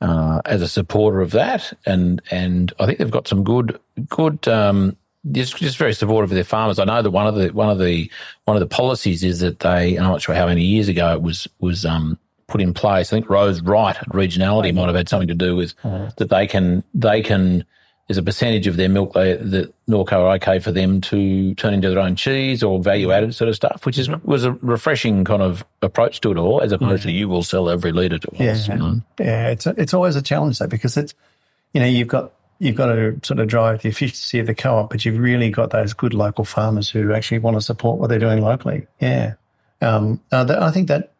uh, as a supporter of that, and and I think they've got some good good. Um, just, just very supportive of their farmers. I know that one of the one of the one of the policies is that they. I'm not sure how many years ago it was was um, put in place. I think Rose Wright at regionality might have had something to do with uh-huh. that. They can they can. There's a percentage of their milk they, that Norco are okay for them to turn into their own cheese or value added sort of stuff, which is mm-hmm. was a refreshing kind of approach to it all, as opposed to mm-hmm. you will sell every litre to us. Yeah. you know. yeah. It's a, it's always a challenge though because it's you know you've got you've got to sort of drive the efficiency of the co-op, but you've really got those good local farmers who actually want to support what they're doing locally. Yeah, um, uh, th- I think that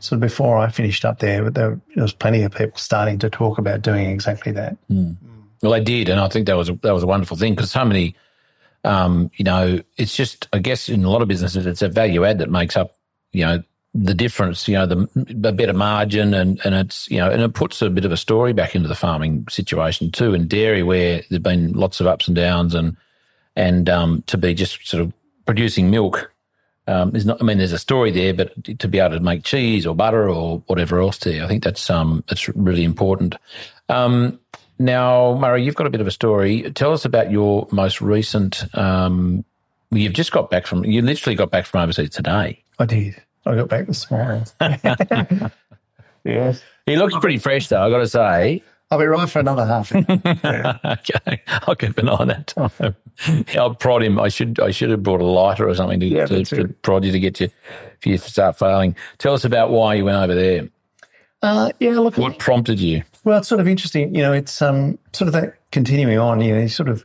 sort of before I finished up there, there, there was plenty of people starting to talk about doing exactly that. Well, they did, and I think that was a, that was a wonderful thing because so many, um, you know, it's just I guess in a lot of businesses it's a value add that makes up, you know, the difference. You know, the, the better margin, and and it's you know, and it puts a bit of a story back into the farming situation too. In dairy, where there've been lots of ups and downs, and and um, to be just sort of producing milk. Um, is not. I mean, there's a story there, but to be able to make cheese or butter or whatever else there, I think that's um that's really important. Um, now, Murray, you've got a bit of a story. Tell us about your most recent. Um, you've just got back from. You literally got back from overseas today. I did. I got back this morning. yes. He looks pretty fresh, though. I got to say. I'll be right for another half. an okay, I'll keep an eye on that time. I'll prod him. I should I should have brought a lighter or something to, Yeah, to, to prod you to get you for you to start failing. Tell us about why you went over there. Uh, yeah, look, What prompted you? Well, it's sort of interesting. You know, it's um, sort of that continuing on, you know, sort of.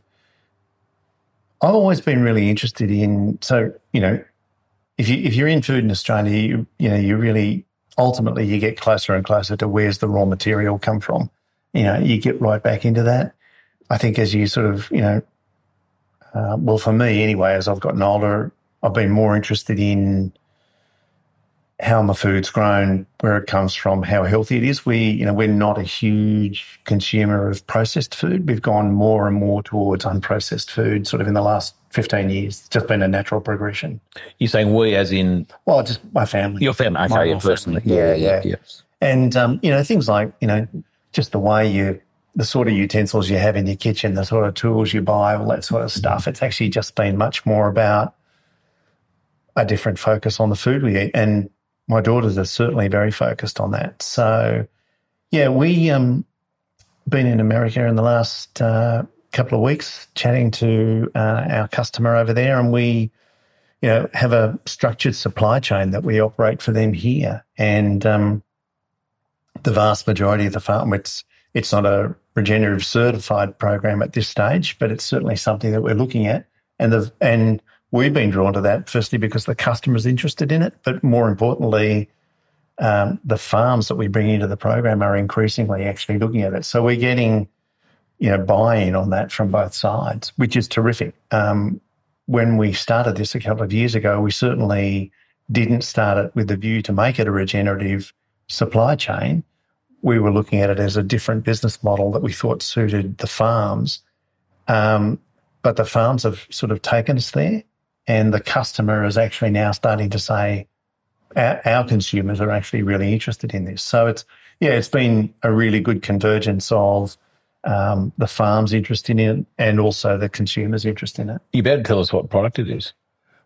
I've always been really interested in, so, you know, if, you, if you're in food in Australia, you, you know, you really, ultimately, you get closer and closer to where's the raw material come from. You know, you get right back into that. I think as you sort of, you know, uh, well, for me anyway, as I've gotten older, I've been more interested in how my food's grown, where it comes from, how healthy it is. We, you know, we're not a huge consumer of processed food. We've gone more and more towards unprocessed food, sort of in the last fifteen years. It's just been a natural progression. You're saying we, as in Well, just my family, your family, okay, your personally, family. Yeah, yeah. and um, you know, things like you know, just the way you, the sort of utensils you have in your kitchen, the sort of tools you buy, all that sort of stuff. It's actually just been much more about a different focus on the food we eat. And my daughters are certainly very focused on that. So, yeah, we um been in America in the last uh, couple of weeks, chatting to uh, our customer over there, and we, you know, have a structured supply chain that we operate for them here, and um, the vast majority of the farm, it's it's not a regenerative certified program at this stage, but it's certainly something that we're looking at, and the and we've been drawn to that firstly because the customer's interested in it, but more importantly, um, the farms that we bring into the program are increasingly actually looking at it. So we're getting, you know, buy-in on that from both sides, which is terrific. Um, when we started this a couple of years ago, we certainly didn't start it with the view to make it a regenerative supply chain. We were looking at it as a different business model that we thought suited the farms. Um, but the farms have sort of taken us there, and the customer is actually now starting to say, our, our consumers are actually really interested in this. So it's yeah, it's been a really good convergence of um, the farm's interest in it and also the consumer's interest in it. You better tell us what product it is.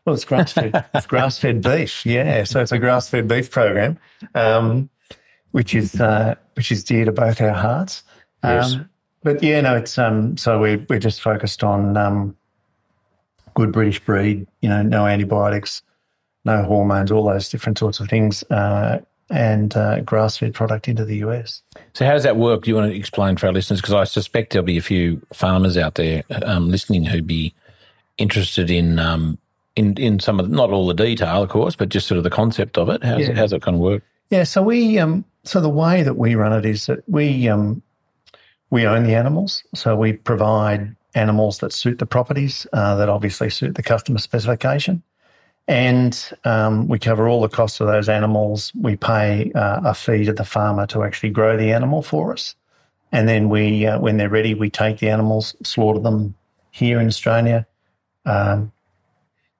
Well, it's grass fed. it's grass fed beef. Yeah, so it's a grass fed beef program, um, which is uh, which is dear to both our hearts. Um, Yes. But yeah, no, it's um, so we're we're just focused on um, good British breed. You know, no antibiotics, no hormones, all those different sorts of things, uh, and uh, grass fed product into the US. So how does that work? Do you want to explain for our listeners? Because I suspect there'll be a few farmers out there um, listening who'd be interested in um, in in some of the, not all the detail, of course, but just sort of the concept of it. How's Yeah. it, how's it kind of work? Yeah, so we um so the way that we run it is that we um we own the animals, so we provide animals that suit the properties uh, that obviously suit the customer specification, and um, we cover all the costs of those animals. We pay uh, a fee to the farmer to actually grow the animal for us, and then we uh, when they're ready, we take the animals, slaughter them here in Australia. Um,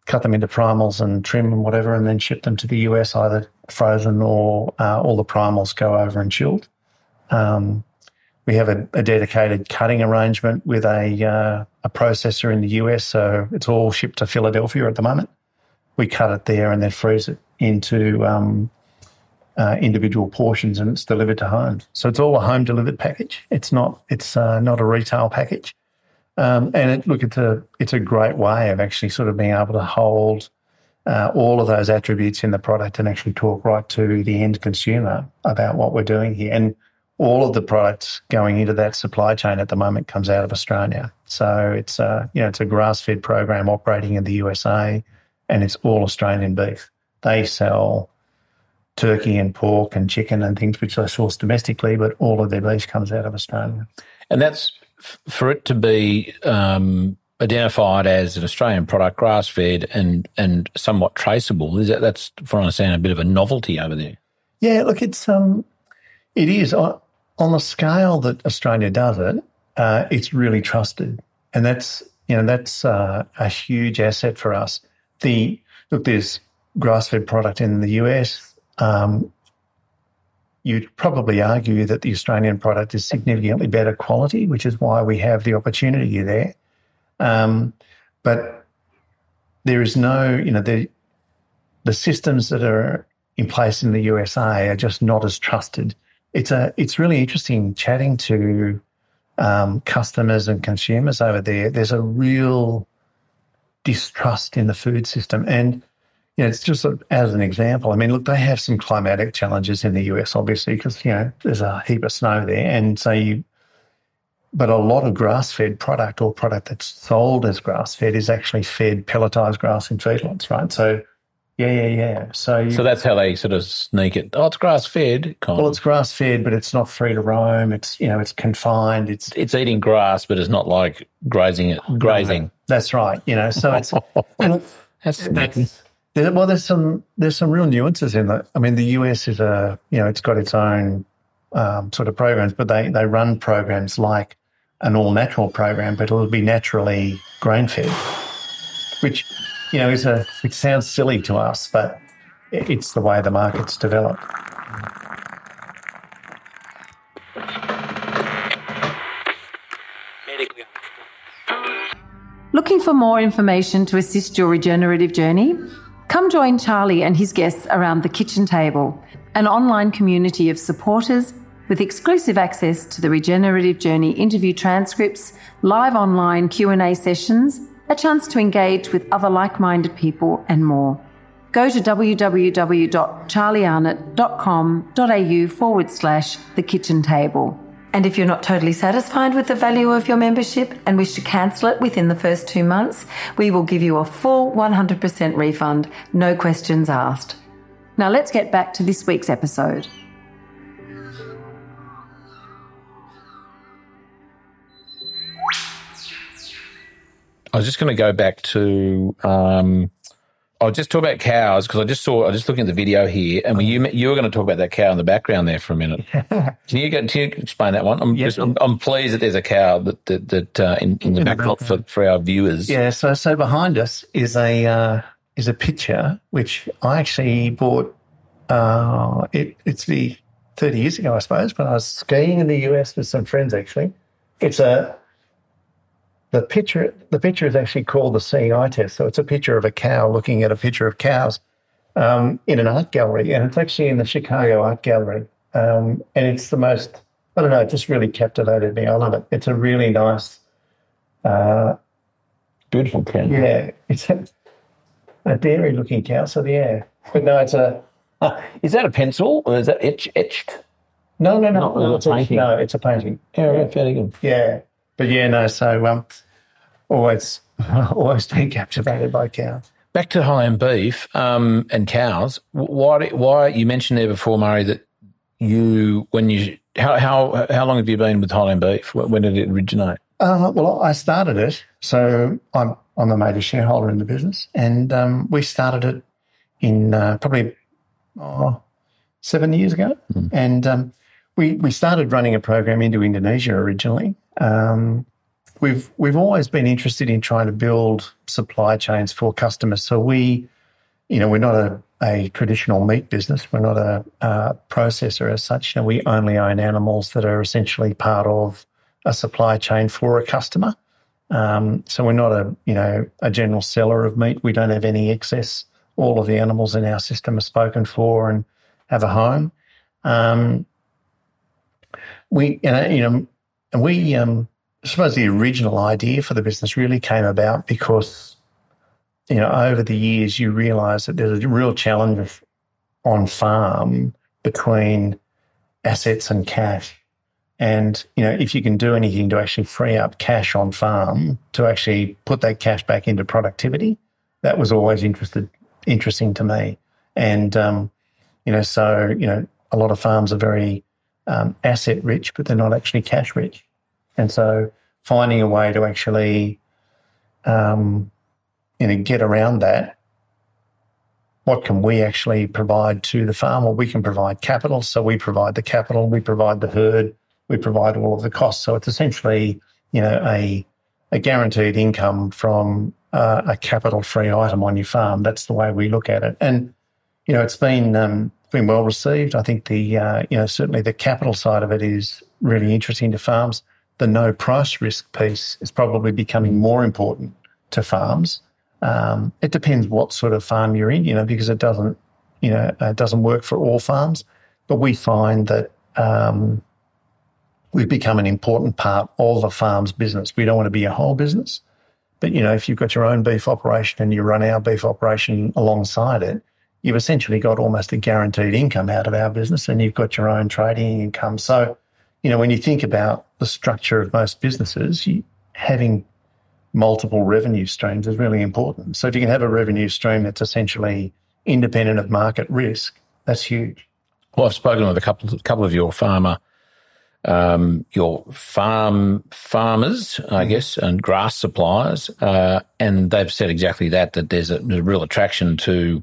cut them into primals and trim and whatever, and then ship them to the US either frozen or uh, all the primals go over and chilled. Um, we have a, a dedicated cutting arrangement with a uh, a processor in the US, so it's all shipped to Philadelphia at the moment. We cut it there and then freeze it into um, uh, individual portions, and it's delivered to homes. So it's all a home delivered package. It's not it's uh, not a retail package. Um, and it, look, it's a it's a great way of actually sort of being able to hold uh, all of those attributes in the product and actually talk right to the end consumer about what we're doing here. And all of the products going into that supply chain at the moment comes out of Australia. So it's a you know it's a grass fed program operating in the USA, and it's all Australian beef. They sell turkey and pork and chicken and things which they source domestically, but all of their beef comes out of Australia. And that's for it to be um, identified as an Australian product, grass fed and and somewhat traceable. Is that that's for I understand a bit of a novelty over there. Yeah, look, it's um, it is on, on the scale that Australia does it. Uh, it's really trusted, and that's you know that's uh, a huge asset for us. The look, there's grass-fed product in the US. Um, you'd probably argue that the Australian product is significantly better quality, which is why we have the opportunity there. Um, but there is no, you know, the the systems that are in place in the USA are just not as trusted it's a it's really interesting chatting to um, customers and consumers over there. There's a real distrust in the food system, and you know, it's just a, as an example. I mean, look, they have some climatic challenges in the US, obviously, because you know there's a heap of snow there, and so you. But a lot of grass-fed product or product that's sold as grass-fed is actually fed pelletized grass in feedlots, right? So yeah, yeah, yeah. So, you, So that's how they sort of sneak it. Oh, it's grass fed. Well, it's grass fed, but it's not free to roam. It's you know, it's confined. It's It's eating grass, but it's not like grazing it. Grazing. that's right. You know, so it's and That's there, well, there's some there's some real nuances in that. I mean, the US is a you know, it's got its own um, sort of programs, but they they run programs like an all natural program, but it'll be naturally grain fed, which you know is a it sounds silly to us, but it's the way the market's developed. Looking for more information to assist your regenerative journey? Come join Charlie and his guests around the kitchen table, an online community of supporters with exclusive access to the regenerative journey interview transcripts, live online Q&A sessions, a chance to engage with other like-minded people and more. Go to www.charliearnott.com.au forward slash the kitchen table. And if you're not totally satisfied with the value of your membership and wish to cancel it within the first two months, we will give you a full 100% refund, no questions asked. Now let's get back to this week's episode. I was just going to go back to. Um, I'll just talk about cows because I just saw. I was just looking at the video here, and you you were going to talk about that cow in the background there for a minute. can you can you explain that one? I'm, Yes. just, I'm, I'm pleased that there's a cow that that, that uh, in, in the backdrop for, for our viewers. Yeah, so so behind us is a uh, is a picture which I actually bought. Uh, it, it's the thirty years ago, I suppose, when I was skiing in the US with some friends. Actually, it's a the picture. The picture is actually called the seeing eye test. So it's a picture of a cow looking at a picture of cows um, in an art gallery, and it's actually in the Chicago Art Gallery. Um, and it's the most. I don't know. It just really captivated me. I love it. It's a really nice. Uh, Beautiful cow. yeah, it's a, a dairy looking cow. So yeah, but no, it's a Uh, is that a pencil or is that etch, etched? no, no, no, Not no, a it's a, painting. no, it's a painting. Yeah, right, fairly good. Yeah, but yeah, no. So um, always, always been captivated by cows. Back to Highland beef um, and cows. Why? Why you mentioned there before, Murray, that you when you how how how long have you been with Highland beef? When did it originate? Uh, well, I started it, so I'm I'm a major shareholder in the business, and um, we started it in uh, probably oh, seven years ago, and um, we we started running a program into Indonesia originally. Um, we've we've always been interested in trying to build supply chains for customers. So we, you know, we're not a, a traditional meat business. We're not a, uh processor as such. You know, we only own animals that are essentially part of a supply chain for a customer. Um, so we're not a you know a general seller of meat. We don't have any excess. All of the animals in our system are spoken for and have a home. Um, we you know, you know and we um, I suppose the original idea for the business really came about because you know over the years you realise that there's a real challenge on farm between assets and cash. And you know, if you can do anything to actually free up cash on farm to actually put that cash back into productivity, that was always interested interesting to me. And um, you know, so you know, a lot of farms are very um, asset rich, but they're not actually cash rich. And so, finding a way to actually, um, you know, get around that. What can we actually provide to the farm? Well, we can provide capital. So we provide the capital, we provide the herd, we provide all of the costs. So it's essentially, you know, a a guaranteed income from uh, a capital free item on your farm. That's the way we look at it. And you know, it's been um, been well received. I think the uh, you know certainly the capital side of it is really interesting to farms. The no price risk piece is probably becoming more important to farms. Um, it depends what sort of farm you're in, you know, because it doesn't you know it doesn't work for all farms. But we find that um, we've become an important part of a farm's business. We don't want to be a whole business, but you know, if you've got your own beef operation and you run our beef operation alongside it, you've essentially got almost a guaranteed income out of our business, and you've got your own trading income. So, you know, when you think about the structure of most businesses, you, having multiple revenue streams is really important. So if you can have a revenue stream that's essentially independent of market risk, that's huge. Well, I've spoken with a couple, a couple of your farmer, um, your farm farmers, I mm. guess, and grass suppliers, uh, and they've said exactly that. That there's a, there's a, real attraction to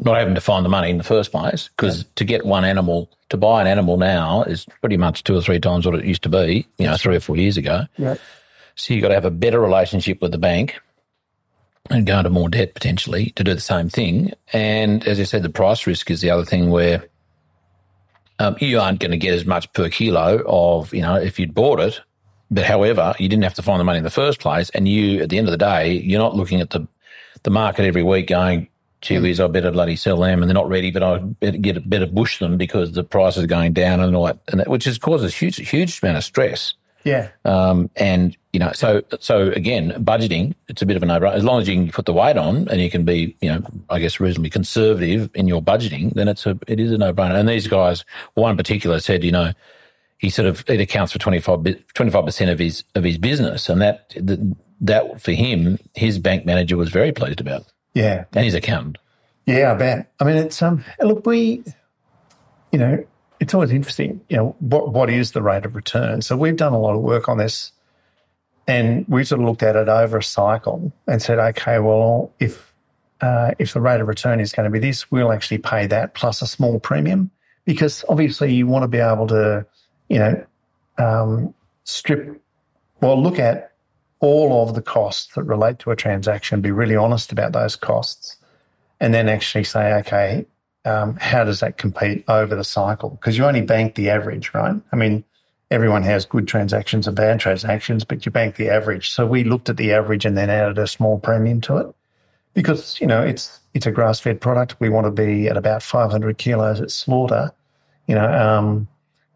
not having to find the money in the first place, because yeah. to get one animal to buy an animal now is pretty much two or three times what it used to be, you know, three or four years ago. Yeah. So you've got to have a better relationship with the bank and go into more debt potentially to do the same thing. And as I said, the price risk is the other thing where um, you aren't going to get as much per kilo of, you know, if you'd bought it. But however, you didn't have to find the money in the first place. And you, at the end of the day, you're not looking at the, the market every week going, whiz, I better bloody sell them and they're not ready, but I better get better bush them because the price is going down and all that, and that which has causes huge, huge amount of stress. Yeah. Um, and you know, so so again, budgeting it's a bit of a no-brainer. As long as you can put the weight on and you can be, you know, I guess reasonably conservative in your budgeting, then it's a it is a no-brainer. And these guys, one in particular, said, you know, he sort of it accounts for 25 percent of his of his business, and that that for him, his bank manager was very pleased about. Yeah, and his accountant. Yeah, I bet. I mean, it's um. Look, we, you know, it's always interesting, you know, what, what is the rate of return? So we've done a lot of work on this and we sort of looked at it over a cycle and said, okay, well, if uh, if the rate of return is going to be this, we'll actually pay that plus a small premium because obviously you want to be able to, you know, um, strip, well, look at all of the costs that relate to a transaction, be really honest about those costs, and then actually say, okay, um, how does that compete over the cycle? Because you only bank the average, right? I mean, everyone has good transactions and bad transactions, but you bank the average. So we looked at the average and then added a small premium to it because you know it's it's a grass fed product. We want to be at about 500 kilos at slaughter. You know, um,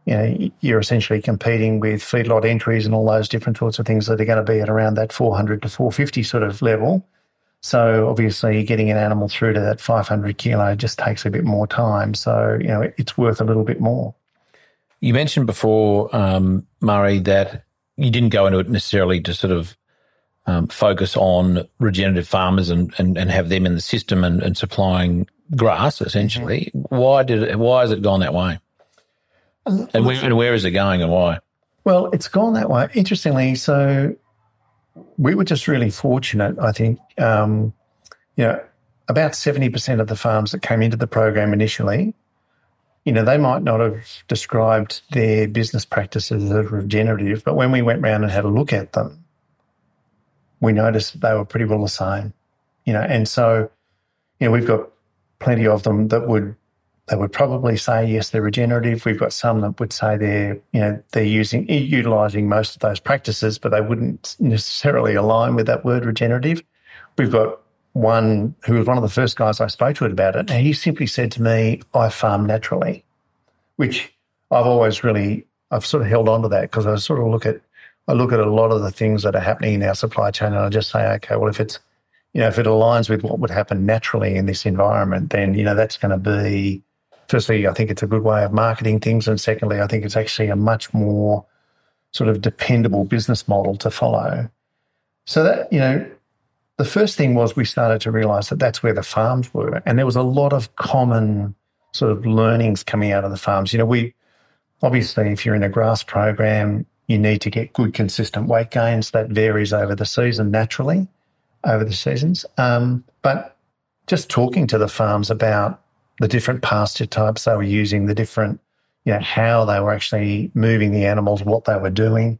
you know, you're essentially competing with feedlot entries and all those different sorts of things that are going to be at around that 400 to 450 sort of level. So obviously, getting an animal through to that 500 kilo just takes a bit more time. So you know, it's worth a little bit more. You mentioned before, um, Murray, that you didn't go into it necessarily to sort of um, focus on regenerative farmers and, and, and have them in the system and, and supplying grass essentially. Mm-hmm. Why did it, why has it gone that way? And where, and where is it going and why? Well, it's gone that way. Interestingly, so we were just really fortunate, I think. Um, you know, about 70% of the farms that came into the program initially, you know, they might not have described their business practices as regenerative, but when we went around and had a look at them, we noticed they were pretty well the same. You know, and so, you know, we've got plenty of them that would they would probably say yes, they're regenerative. We've got some that would say they're you know they're using utilizing most of those practices, but they wouldn't necessarily align with that word regenerative. We've got one who was one of the first guys I spoke to about it, and he simply said to me, "I farm naturally," which I've always really I've sort of held on to that because I sort of look at I look at a lot of the things that are happening in our supply chain, and I just say, okay, well, if it's you know if it aligns with what would happen naturally in this environment, then you know that's going to be firstly, I think it's a good way of marketing things. And secondly, I think it's actually a much more sort of dependable business model to follow. So that, you know, the first thing was we started to realize that that's where the farms were. And there was a lot of common sort of learnings coming out of the farms. You know, we obviously, if you're in a grass program, you need to get good, consistent weight gains. That varies over the season naturally, over the seasons. Um, but just talking to the farms about the different pasture types they were using, the different, you know, how they were actually moving the animals, what they were doing.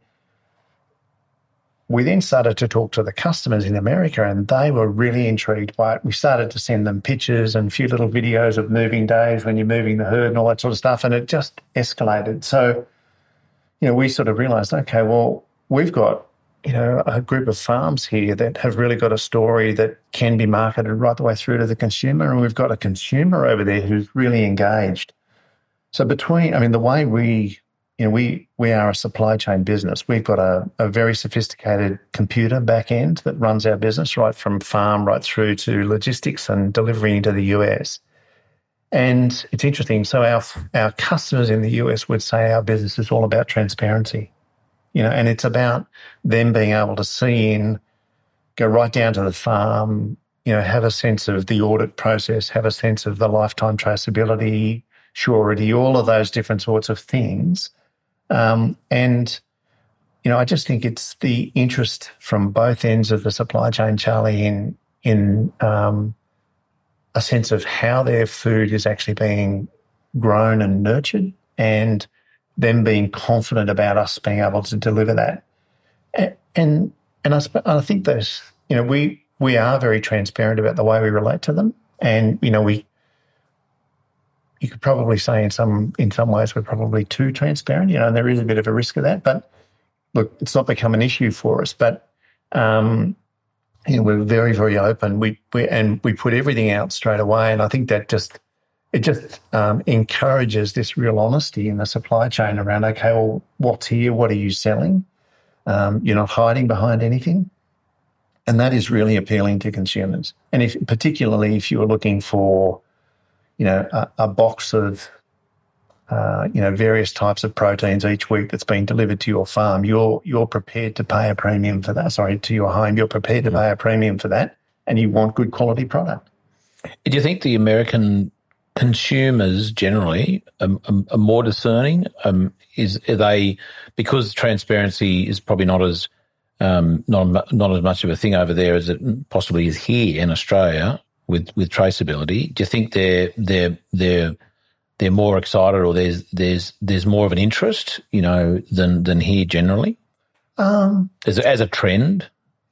We then started to talk to the customers in America and they were really intrigued by it. We started to send them pictures and a few little videos of moving days when you're moving the herd and all that sort of stuff. And it just escalated. So, you know, we sort of realized, okay, well, we've got you know, a group of farms here that have really got a story that can be marketed right the way through to the consumer. And we've got a consumer over there who's really engaged. So between, I mean, the way we, you know, we we are a supply chain business. We've got a, a very sophisticated computer back end that runs our business right from farm right through to logistics and delivery into the US. And it's interesting. So our our customers in the US would say our business is all about transparency, you know, and it's about them being able to see in, go right down to the farm, you know, have a sense of the audit process, have a sense of the lifetime traceability, surety, all of those different sorts of things. Um, and you know, I just think it's the interest from both ends of the supply chain, Charlie, in in um, a sense of how their food is actually being grown and nurtured, and them being confident about us being able to deliver that. And and, and I, I think that you know we we are very transparent about the way we relate to them, and you know we you could probably say in some in some ways we're probably too transparent. You know, there is a bit of a risk of that. But look, it's not become an issue for us. But um, you know, we're very very open. We we and we put everything out straight away. And I think that just it just um, encourages this real honesty in the supply chain around. Okay, well, what's here? What are you selling? Um, you're not hiding behind anything. And that is really appealing to consumers. And if particularly if you're looking for you know, a, a box of, uh, you know, various types of proteins each week that's being delivered to your farm, you're you're prepared to pay a premium for that. Sorry, to your home, you're prepared to pay a premium for that, and you want good quality product. Do you think the American consumers generally are, are more discerning? Um, is are they because transparency is probably not as um, not not as much of a thing over there as it possibly is here in Australia? with with traceability. Do you think they're they're they're they're more excited, or there's there's there's more of an interest, you know, than than here generally? Um, as as a trend,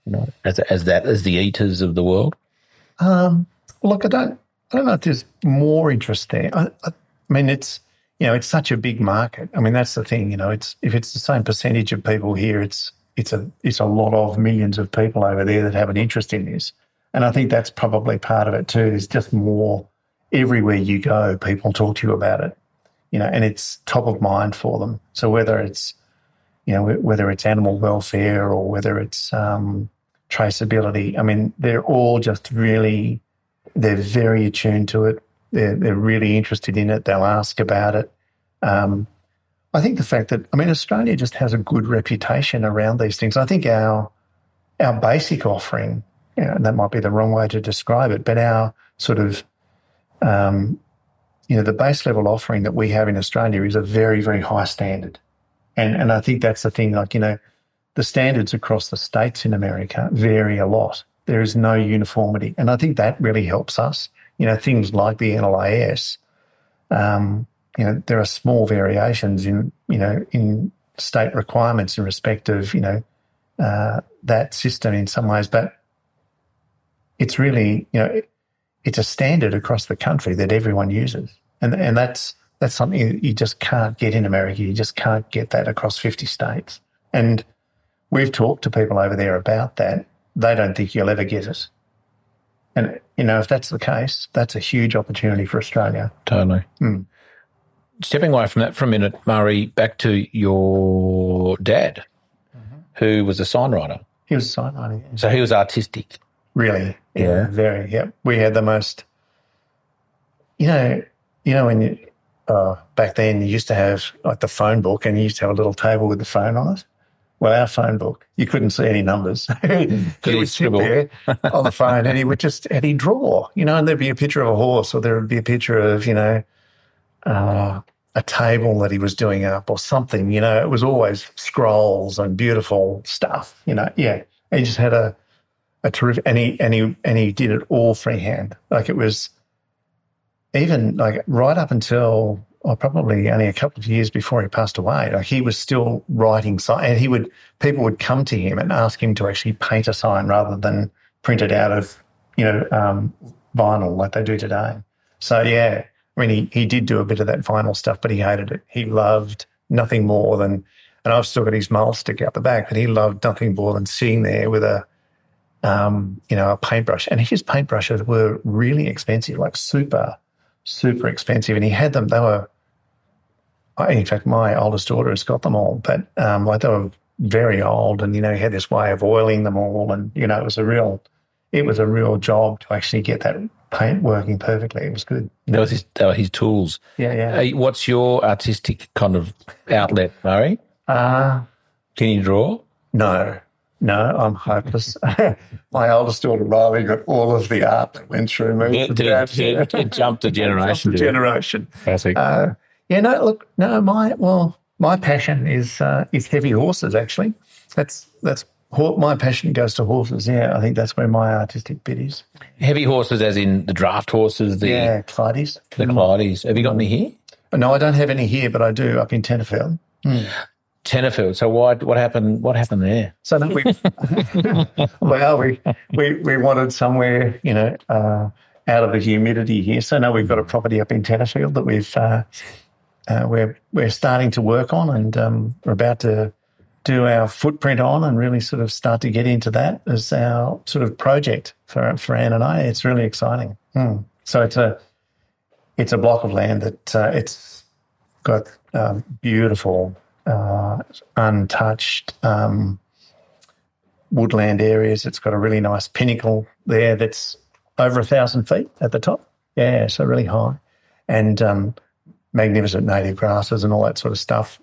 you know, as as that as the eaters of the world. Um, look, I don't I don't know if there's more interest there. I, I, mean, it's you know, it's such a big market. I mean, that's the thing. You know, it's if it's the same percentage of people here, it's it's a it's a lot of millions of people over there that have an interest in this. And I think that's probably part of it too. There's just more everywhere you go, people talk to you about it, you know, and it's top of mind for them. So whether it's, you know, whether it's animal welfare or whether it's um, traceability, I mean, they're all just really, they're very attuned to it. They're, they're really interested in it. They'll ask about it. Um, I think the fact that, I mean, Australia just has a good reputation around these things. I think our, our basic offering you know, that might be the wrong way to describe it, but our sort of, um, you know, the base level offering that we have in Australia is a very, very high standard. And, and I think that's the thing, like, you know, the standards across the states in America vary a lot. There is no uniformity. And I think that really helps us. You know, things like the NLIS, um, you know, there are small variations in, you know, in state requirements in respect of, you know, uh, that system in some ways. But it's really, you know, it, it's a standard across the country that everyone uses. And, and that's, that's something you just can't get in America. You just can't get that across 50 states. And we've talked to people over there about that. They don't think you'll ever get it. And, you know, if that's the case, that's a huge opportunity for Australia. Totally. Mm. Stepping away from that for a minute, Murray, back to your dad, mm-hmm. who was a signwriter. He was a signwriter. Yeah. So he was artistic. Really? Yeah, yeah. Very. Yeah. We had the most, you know, you know, when you, uh, back then you used to have like the phone book and you used to have a little table with the phone on it. Well, our phone book, you couldn't see any numbers. he would sit there on the phone and he would just, and he'd draw, you know, and there'd be a picture of a horse or there would be a picture of, you know, uh, a table that he was doing up or something, you know, it was always scrolls and beautiful stuff, you know. Yeah. He just had a, a terrific, and he and he and he did it all freehand. Like it was even like right up until or probably only a couple of years before he passed away. Like he was still writing sign, and he would people would come to him and ask him to actually paint a sign rather than print it out of you know um, vinyl like they do today. So yeah, I mean he he did do a bit of that vinyl stuff, but he hated it. He loved nothing more than, and I've still got his mahl stick out the back, but he loved nothing more than sitting there with a um, you know, a paintbrush. And his paintbrushes were really expensive, like super, super expensive. And he had them, they were, I, in fact, my oldest daughter has got them all, but um, like they were very old, and you know, he had this way of oiling them all, and you know, it was a real, it was a real job to actually get that paint working perfectly. It was good. That was his, that were his tools. Yeah, yeah. Hey, what's your artistic kind of outlet, Murray? Uh, Can you draw? no, no, I'm hopeless. my oldest daughter Riley got all of the art that went through me. It, it, it, it jumped a generation. didn't it? generation. Classic. Uh, yeah, no, look, no, my well, my passion is uh, is heavy horses. Actually, that's that's my passion goes to horses. Yeah, I think that's where my artistic bit is. Heavy horses, as in the draft horses, the Yeah, Clydes. the Clydes. Have you got any here? No, I don't have any here, but I do up in Tenterfield. Tenterfield. So why? What happened? What happened there? So no, we, well, we, we we wanted somewhere, you know, uh, out of the humidity here. So now we've got a property up in Tenterfield that we've uh, uh, we're we're starting to work on, and um, we're about to do our footprint on, and really sort of start to get into that as our sort of project for for Anne and I. It's really exciting. Hmm. So it's a it's a block of land that uh, it's got um, beautiful, uh, untouched. Um, woodland areas. It's got a really nice pinnacle there that's over a thousand feet at the top. Yeah, so really high, and um, magnificent native grasses and all that sort of stuff.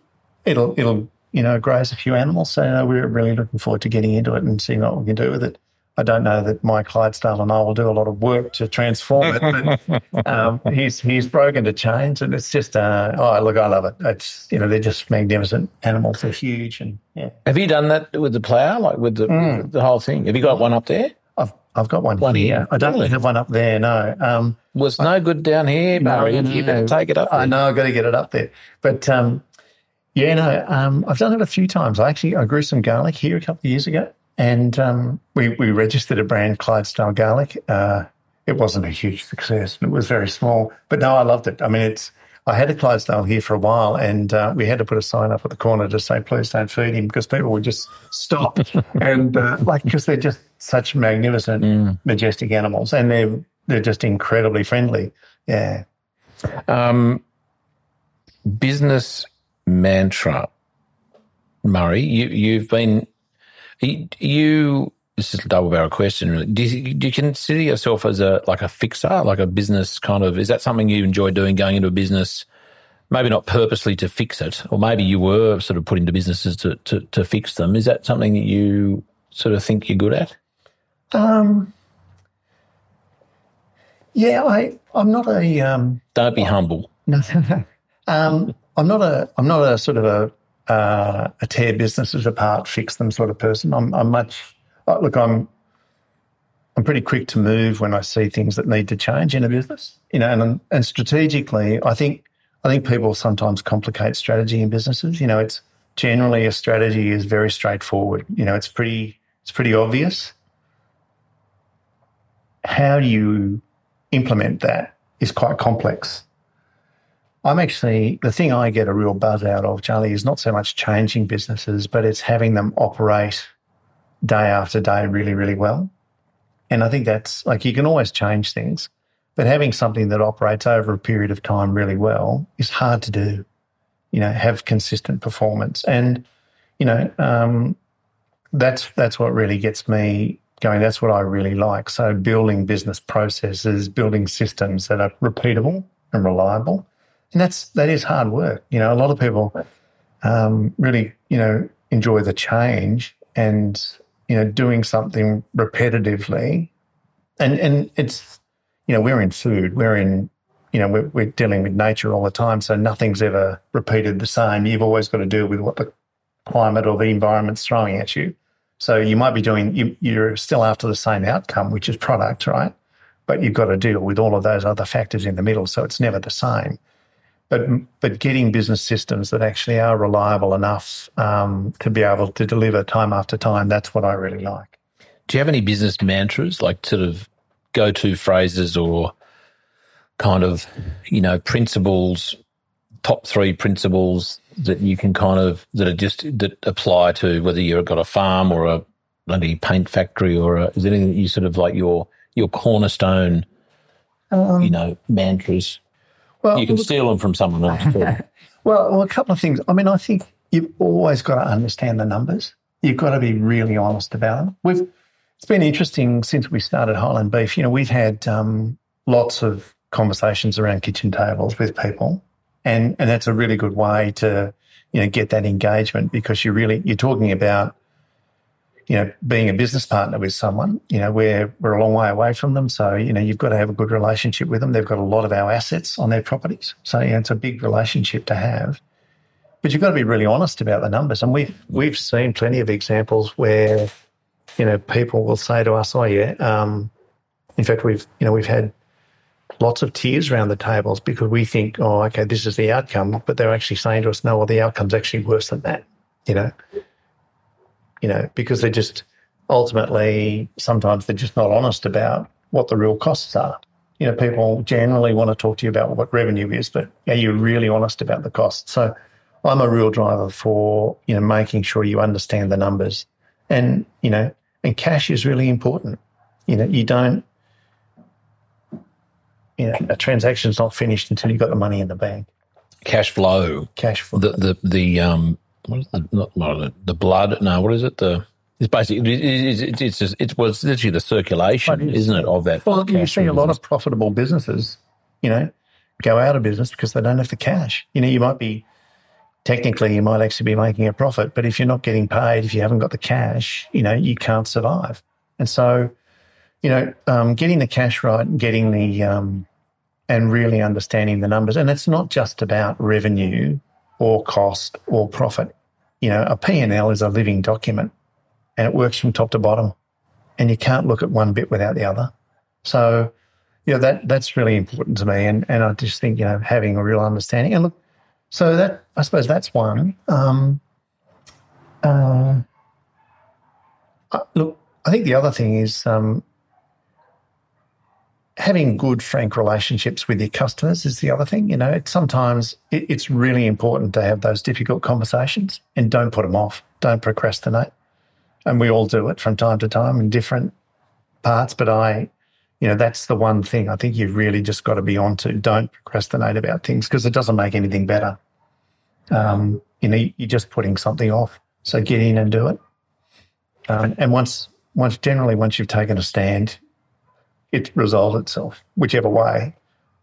It'll it'll you know graze a few animals. So uh, we're really looking forward to getting into it and seeing what we can do with it. I don't know that my Clydesdale and I will do a lot of work to transform it, but um, he's he's broken to chains, and it's just uh, oh look, I love it. It's you know they're just magnificent animals. They're huge, and yeah, Have you done that with the plough, like with the the whole thing? Have you got one up there? I've I've got one, One here. here. I don't Really? have one up there. No. Um, Was no good down here, Barry. no, You better take it up. I know I've got to get it up there. But um, yeah, no, um, I've done it a few times. I actually I grew some garlic here a couple of years ago, and um, we we registered a brand Clydesdale garlic. Uh, it wasn't a huge success. It was very small, but no, I loved it. I mean, it's. I had a Clydesdale here for a while, and uh, we had to put a sign up at the corner to say, "Please don't feed him," because people would just stop and uh, like because they're just such magnificent, majestic animals, and they're they're just incredibly friendly. Yeah. Um, business mantra, Murray. You you've been you. you this is a double barrel question. Really, do you, do you consider yourself as a like a fixer, like a business kind of? Is that something you enjoy doing, going into a business? Maybe not purposely to fix it, or maybe you were sort of put into businesses to, to, to fix them. Is that something that you sort of think you're good at? Um, yeah, I I'm not a um, Don't be humble. no, um, I'm not a I'm not a sort of a uh, a tear businesses apart, fix them sort of person. I'm I'm much uh, look. I'm I'm pretty quick to move when I see things that need to change in a business. You know, and and strategically, I think I think people sometimes complicate strategy in businesses. You know, it's generally a strategy is very straightforward. You know, it's pretty it's pretty obvious. How do you implement that is quite complex. I'm actually, the thing I get a real buzz out of, Charlie, is not so much changing businesses, but it's having them operate day after day really, really well. And I think that's like you can always change things, but having something that operates over a period of time really well is hard to do. You know, have consistent performance. And, you know, um, that's that's what really gets me going. That's what I really like. So building business processes, building systems that are repeatable and reliable, and that's that is hard work. You know, a lot of people um, really you know enjoy the change and you know doing something repetitively, and and it's you know we're in food, we're in you know we're, we're dealing with nature all the time, so nothing's ever repeated the same. You've always got to deal with what the climate or the environment's throwing at you. So you might be doing, you, you're still after the same outcome, which is product, right? But you've got to deal with all of those other factors in the middle. So it's never the same. But, but getting business systems that actually are reliable enough um, to be able to deliver time after time, that's what I really like. Do you have any business mantras, like sort of go to phrases or kind of, you know, principles, top three principles that you can kind of, that are just, that apply to whether you've got a farm or a bloody paint factory or a, is there anything that you sort of like your, your cornerstone, you know, mantras? Well, You can steal them from someone else. Too. Well, well, a couple of things. I mean, I think you've always got to understand the numbers. You've got to be really honest about them. We've it's been interesting since we started Highland Beef. You know, we've had um, lots of conversations around kitchen tables with people, and and that's a really good way to you know get that engagement because you're really you're talking about you know being a business partner with someone. You know, we're we're a long way away from them, so you know you've got to have a good relationship with them. They've got a lot of our assets on their properties, so yeah, it's a big relationship to have. But you've got to be really honest about the numbers, and we've we've seen plenty of examples where you know people will say to us, "Oh yeah," um, in fact, we've you know we've had lots of tears around the tables because we think, oh, okay, this is the outcome, but they're actually saying to us, no, well, the outcome's actually worse than that, you know, you know, because they're just ultimately sometimes they're just not honest about what the real costs are. You know, people generally want to talk to you about what revenue is, but are you really honest about the costs? So I'm a real driver for, you know, making sure you understand the numbers. And, you know, and cash is really important. You know, you don't you know, a transaction's not finished until you've got the money in the bank. Cash flow. Cash flow. The the the um what is the not, not the blood? No, what is it? The it's basically it's it's it's, just, it was literally the circulation, is, isn't it, of that? Well, you see a lot of profitable businesses, you know, go out of business because they don't have the cash. You know, you might be technically you might actually be making a profit, but if you're not getting paid, if you haven't got the cash, you know, you can't survive. And so you know, um, getting the cash right, getting the um, and really understanding the numbers. And it's not just about revenue or cost or profit. You know, a P&L is a living document and it works from top to bottom. And you can't look at one bit without the other. So, you know, that that's really important to me. And and I just think, you know, having a real understanding. And look, so that I suppose that's one. Um, uh, look, I think the other thing is um, having good, frank relationships with your customers is the other thing. You know, it's sometimes it, it's really important to have those difficult conversations and don't put them off. Don't procrastinate. And we all do it from time to time in different parts. But I, you know, that's the one thing I think you've really just got to be on to. Don't procrastinate about things because it doesn't make anything better. Um, you know, you're just putting something off. So get in and do it. Um, and once, once generally, once you've taken a stand, it resolves itself, whichever way.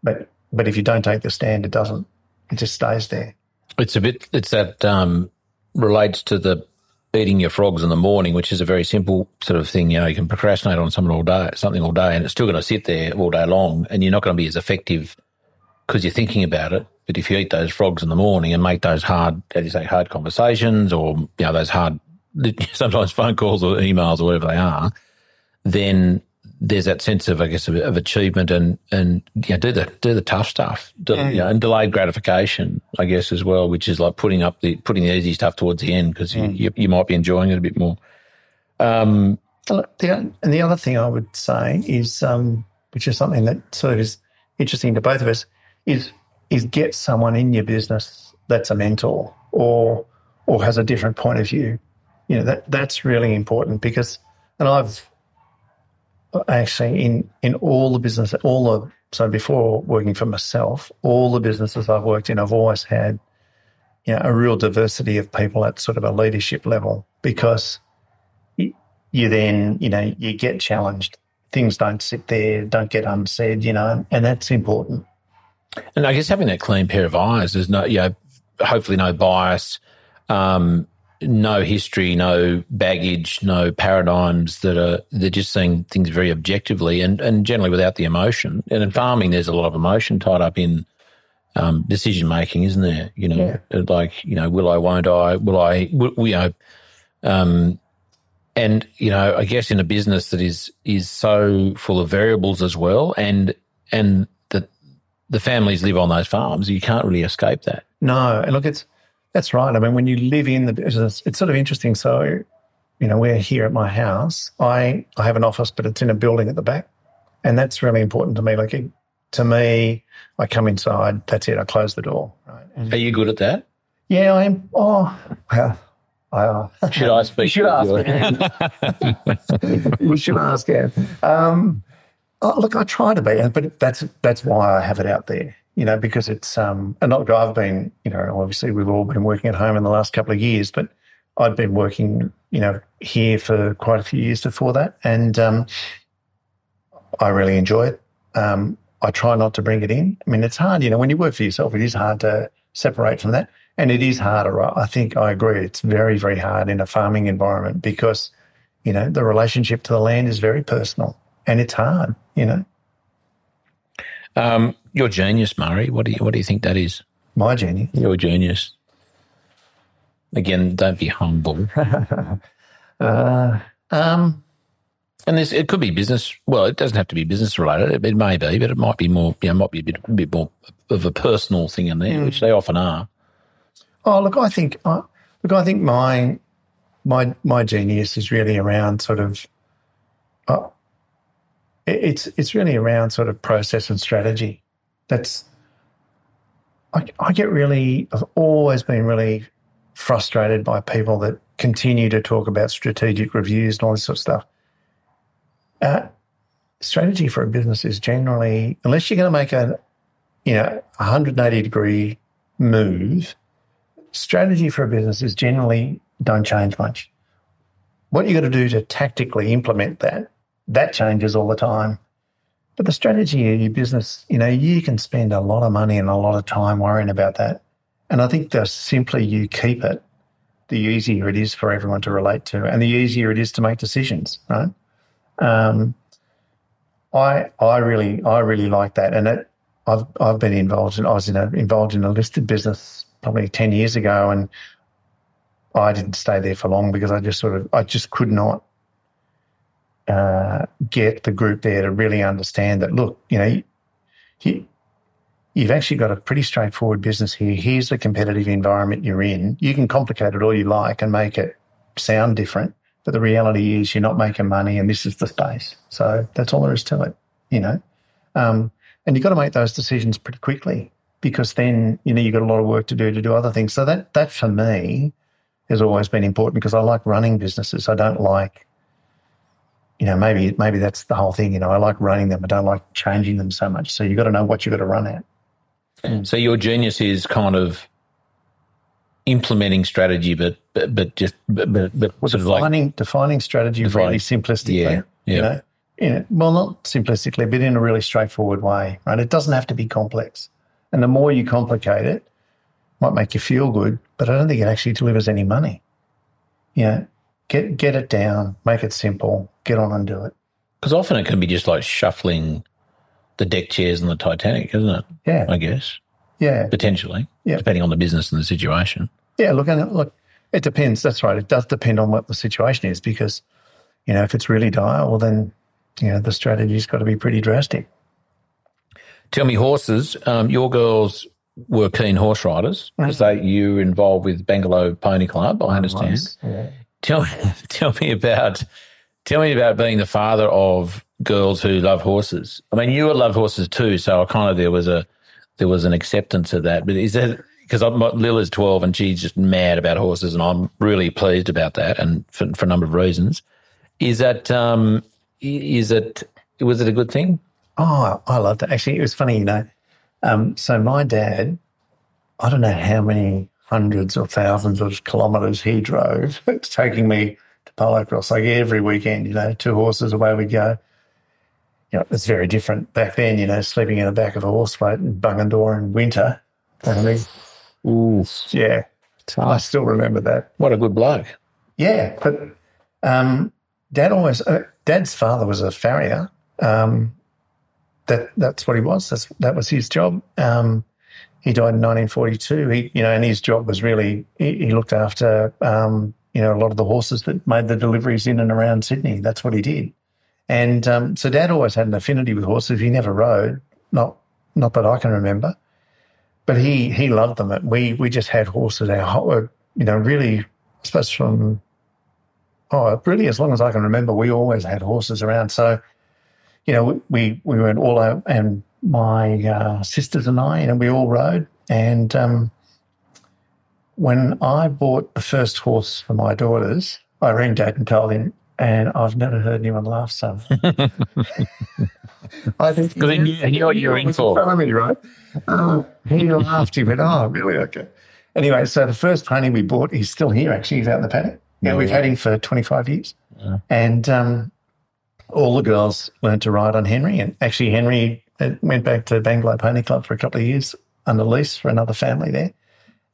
But but if you don't take the stand, it doesn't. It just stays there. It's a bit. It's that um, relates to the eating your frogs in the morning, which is a very simple sort of thing. You know, you can procrastinate on something all day, something all day, and it's still going to sit there all day long, and you're not going to be as effective because you're thinking about it. But if you eat those frogs in the morning and make those hard, as you say, hard conversations, or you know, those hard, sometimes phone calls or emails or whatever they are, then there's that sense of, I guess, of, of achievement and and you know, do the do the tough stuff, do, mm. you know, and delayed gratification, I guess, as well, which is like putting up the putting the easy stuff towards the end because mm. you, you might be enjoying it a bit more. Um, the, and the other thing I would say is, um, which is something that sort of is interesting to both of us, is is get someone in your business that's a mentor or or has a different point of view. You know that that's really important because, and I've actually in in all the business, all the so before working for myself, all the businesses I've worked in, I've always had you know, a real diversity of people at sort of a leadership level because you, then you know you get challenged. Things don't sit there, don't get unsaid, you know, and that's important. And I guess having that clean pair of eyes, there's no, you know, hopefully no bias. Um, no history, no baggage, no paradigms that are they're just seeing things very objectively and, and generally without the emotion. And in farming, there's a lot of emotion tied up in um, decision making, isn't there? You know, yeah. like you know, will I, won't I, will I, will, you know, um, and you know, I guess in a business that is is so full of variables as well, and and that the families live on those farms, you can't really escape that. No, and look, it's that's right. I mean, when you live in the business, it's sort of interesting. So, you know, we're here at my house. I, I have an office, but it's in a building at the back. And that's really important to me. Like, it, to me, I come inside, that's it, I close the door. Right? And, Are you good at that? Yeah, I am. Oh, well, I, uh, should I speak? should ask you should ask him. Um, oh, look, I try to be, but that's that's why I have it out there. You know, because it's um, and not I've been, you know, obviously we've all been working at home in the last couple of years, but I'd been working, you know, here for quite a few years before that, and um, I really enjoy it. Um, I try not to bring it in. I mean, it's hard, you know, when you work for yourself, it is hard to separate from that. And it is harder. I think I agree. It's very, very hard in a farming environment because, you know, the relationship to the land is very personal and it's hard, you know. Um, your genius, Murray. What do you what do you think that is? My genius. Your genius. Again, don't be humble. uh, um, and this, it could be business. Well, it doesn't have to be business related. It, it may be, but it might be more. You know, might be a bit, a bit more of a personal thing in there, mm. which they often are. Oh, look, I think, uh, look, I think my my my genius is really around sort of. Uh, it's it's really around sort of process and strategy. That's. I, I get really. I've always been really frustrated by people that continue to talk about strategic reviews and all this sort of stuff uh, strategy for a business is generally, unless you're going to make a, you know, 180 degree move, strategy for a business is generally don't change much. What you got to do to tactically implement that, that changes all the time. But the strategy of your business, you know, you can spend a lot of money and a lot of time worrying about that. And I think the simpler you keep it, the easier it is for everyone to relate to and the easier it is to make decisions, right? Um, I I really I really like that, and it, I've I've been involved in I was in a, involved in a listed business probably ten years ago, and I didn't stay there for long because I just sort of I just could not uh, get the group there to really understand that. Look, you know, you, you've actually got a pretty straightforward business here. Here's the competitive environment you're in. You can complicate it all you like and make it sound different, but the reality is, you're not making money, and this is the space. So that's all there is to it, you know. Um, and you've got to make those decisions pretty quickly because then you know you've got a lot of work to do to do other things. So that that for me has always been important because I like running businesses. I don't like, you know, maybe maybe that's the whole thing. You know, I like running them. I don't like changing them so much. So you've got to know what you've got to run at. Mm. So your genius is kind of implementing strategy, but but, but just but, but, but well, defining like, defining strategy defining, really simplistically. Yeah, yeah. You know, in it, well, not simplistically, but in a really straightforward way. Right? It doesn't have to be complex, and the more you complicate it, might make you feel good, but I don't think it actually delivers any money. You know, get get it down, make it simple, get on and do it. Because often it can be just like shuffling the deck chairs on the Titanic, isn't it? Yeah, I guess. Yeah. Potentially. Yeah. Depending on the business and the situation. Yeah. Look, and look, it depends. That's right. It does depend on what the situation is because, you know, if it's really dire, well, then, you know, the strategy's got to be pretty drastic. Tell me, horses. Um, your girls were keen horse riders because mm-hmm. they you were involved with Bangalow Pony Club. I understand. Yeah. Tell tell me about tell me about being the father of girls who love horses. I mean, you love horses too, so I kind of there was a there was an acceptance of that. But is that because Lil is 12 and she's just mad about horses, and I'm really pleased about that, and for, for a number of reasons. Is that um, is it was it a good thing? Oh, I loved it. Actually, it was funny, you know. Um, so my dad, I don't know how many hundreds or thousands of kilometres he drove, It's taking me to polocrosse like every weekend. You know, two horses away we go you know, it's very different back then, you know, sleeping in the back of a horse boat in Bungendore in winter. I mean, Ooh. yeah, I still remember that. What a good bloke. Yeah, but um, Dad always, uh, Dad's father was a farrier. Um, that that's what he was. That's that was his job. Um, he died in 1942. He, you know, and his job was really he, he looked after, um, you know, a lot of the horses that made the deliveries in and around Sydney. That's what he did. And um, so Dad always had an affinity with horses. He never rode, not not that I can remember, but he he loved them. We we just had horses our whole, you know, really, I suppose from oh, really as long as I can remember, we always had horses around. So, you know, we we went all out, and my uh, sisters and I, and we all rode. And um, when I bought the first horse for my daughters, I rang Dad and told him, and I've never heard anyone laugh so. I think Because he knew, he knew what you were in for. front of me, right? Oh, he laughed. He went, "Oh, really? Okay." Anyway, so the first pony we bought, he's still here. Actually, he's out in the paddock. Yeah, we've had him for twenty five years, and um, all the girls learned to ride on Henry. And actually, Henry uh, went back to Bangalow Pony Club for a couple of years under lease for another family there.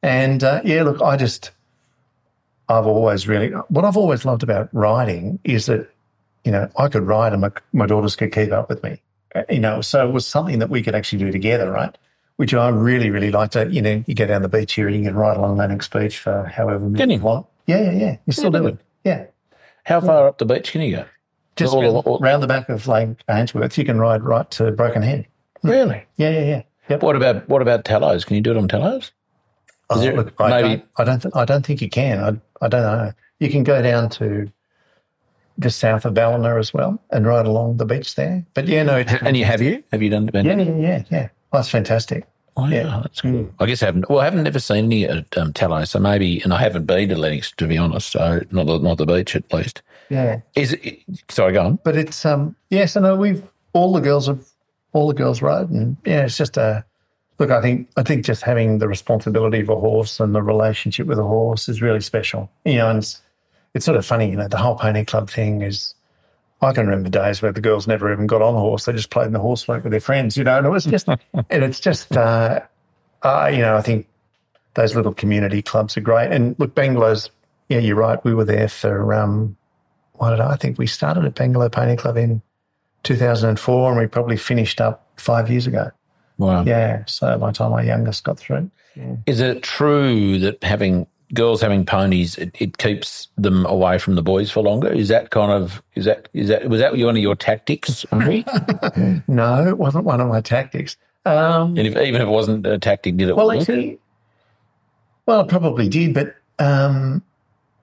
And uh, yeah, look, I just, I've always really, what I've always loved about riding is that, you know, I could ride and my, my daughters could keep up with me, Uh, you know, so it was something that we could actually do together, right? Which I really, really like to, you know, you go down the beach here and you can ride along Lennox Beach for however many Can you? want. Yeah, yeah, yeah. You still do it. Yeah. How far up the beach can you go? Just All- round, all- round the back of Lake Ainsworth, you can ride right to Broken Head. Really? Yeah, yeah, yeah. Yep. What about what about Tallows? Can you do it on Tallows? Oh, there- look, I maybe- don't, I don't, th- I don't think you can. I, I don't know. You can go down to just south of Ballina as well and ride along the beach there. But yeah, no, And you have you? Have you done it? yeah, yeah, yeah, yeah. Oh, that's fantastic. Oh, yeah, Yeah. that's cool. I guess I haven't. Well, I haven't never seen any at um, Tallows, so maybe, and I haven't been to Lennox to be honest. So not the, not the beach at least. Yeah, Is it? Sorry, go on. but it's um, yes, I know we've all the girls have all the girls rode, and yeah, it's just a look. I think I think just having the responsibility of a horse and the relationship with a horse is really special. You know, and it's it's sort of funny. You know, the whole pony club thing is. I can remember days where the girls never even got on a horse; they just played in the horse float with their friends. You know, and it was just, and it's just, uh, uh, you know, I think those little community clubs are great. And look, Bangalow's, yeah, you're right. We were there for um, what did I, I think we started at Bangalow Pony Club in 2004 and we probably finished up five years ago. Wow. Yeah. So by the time my youngest got through. Is it true that having girls having ponies it, it keeps them away from the boys for longer? Is that kind of is that is that was that one of your tactics? No, it wasn't one of my tactics. Um, and if, even if it wasn't a tactic, did it well, work? actually, well, it probably did, but um,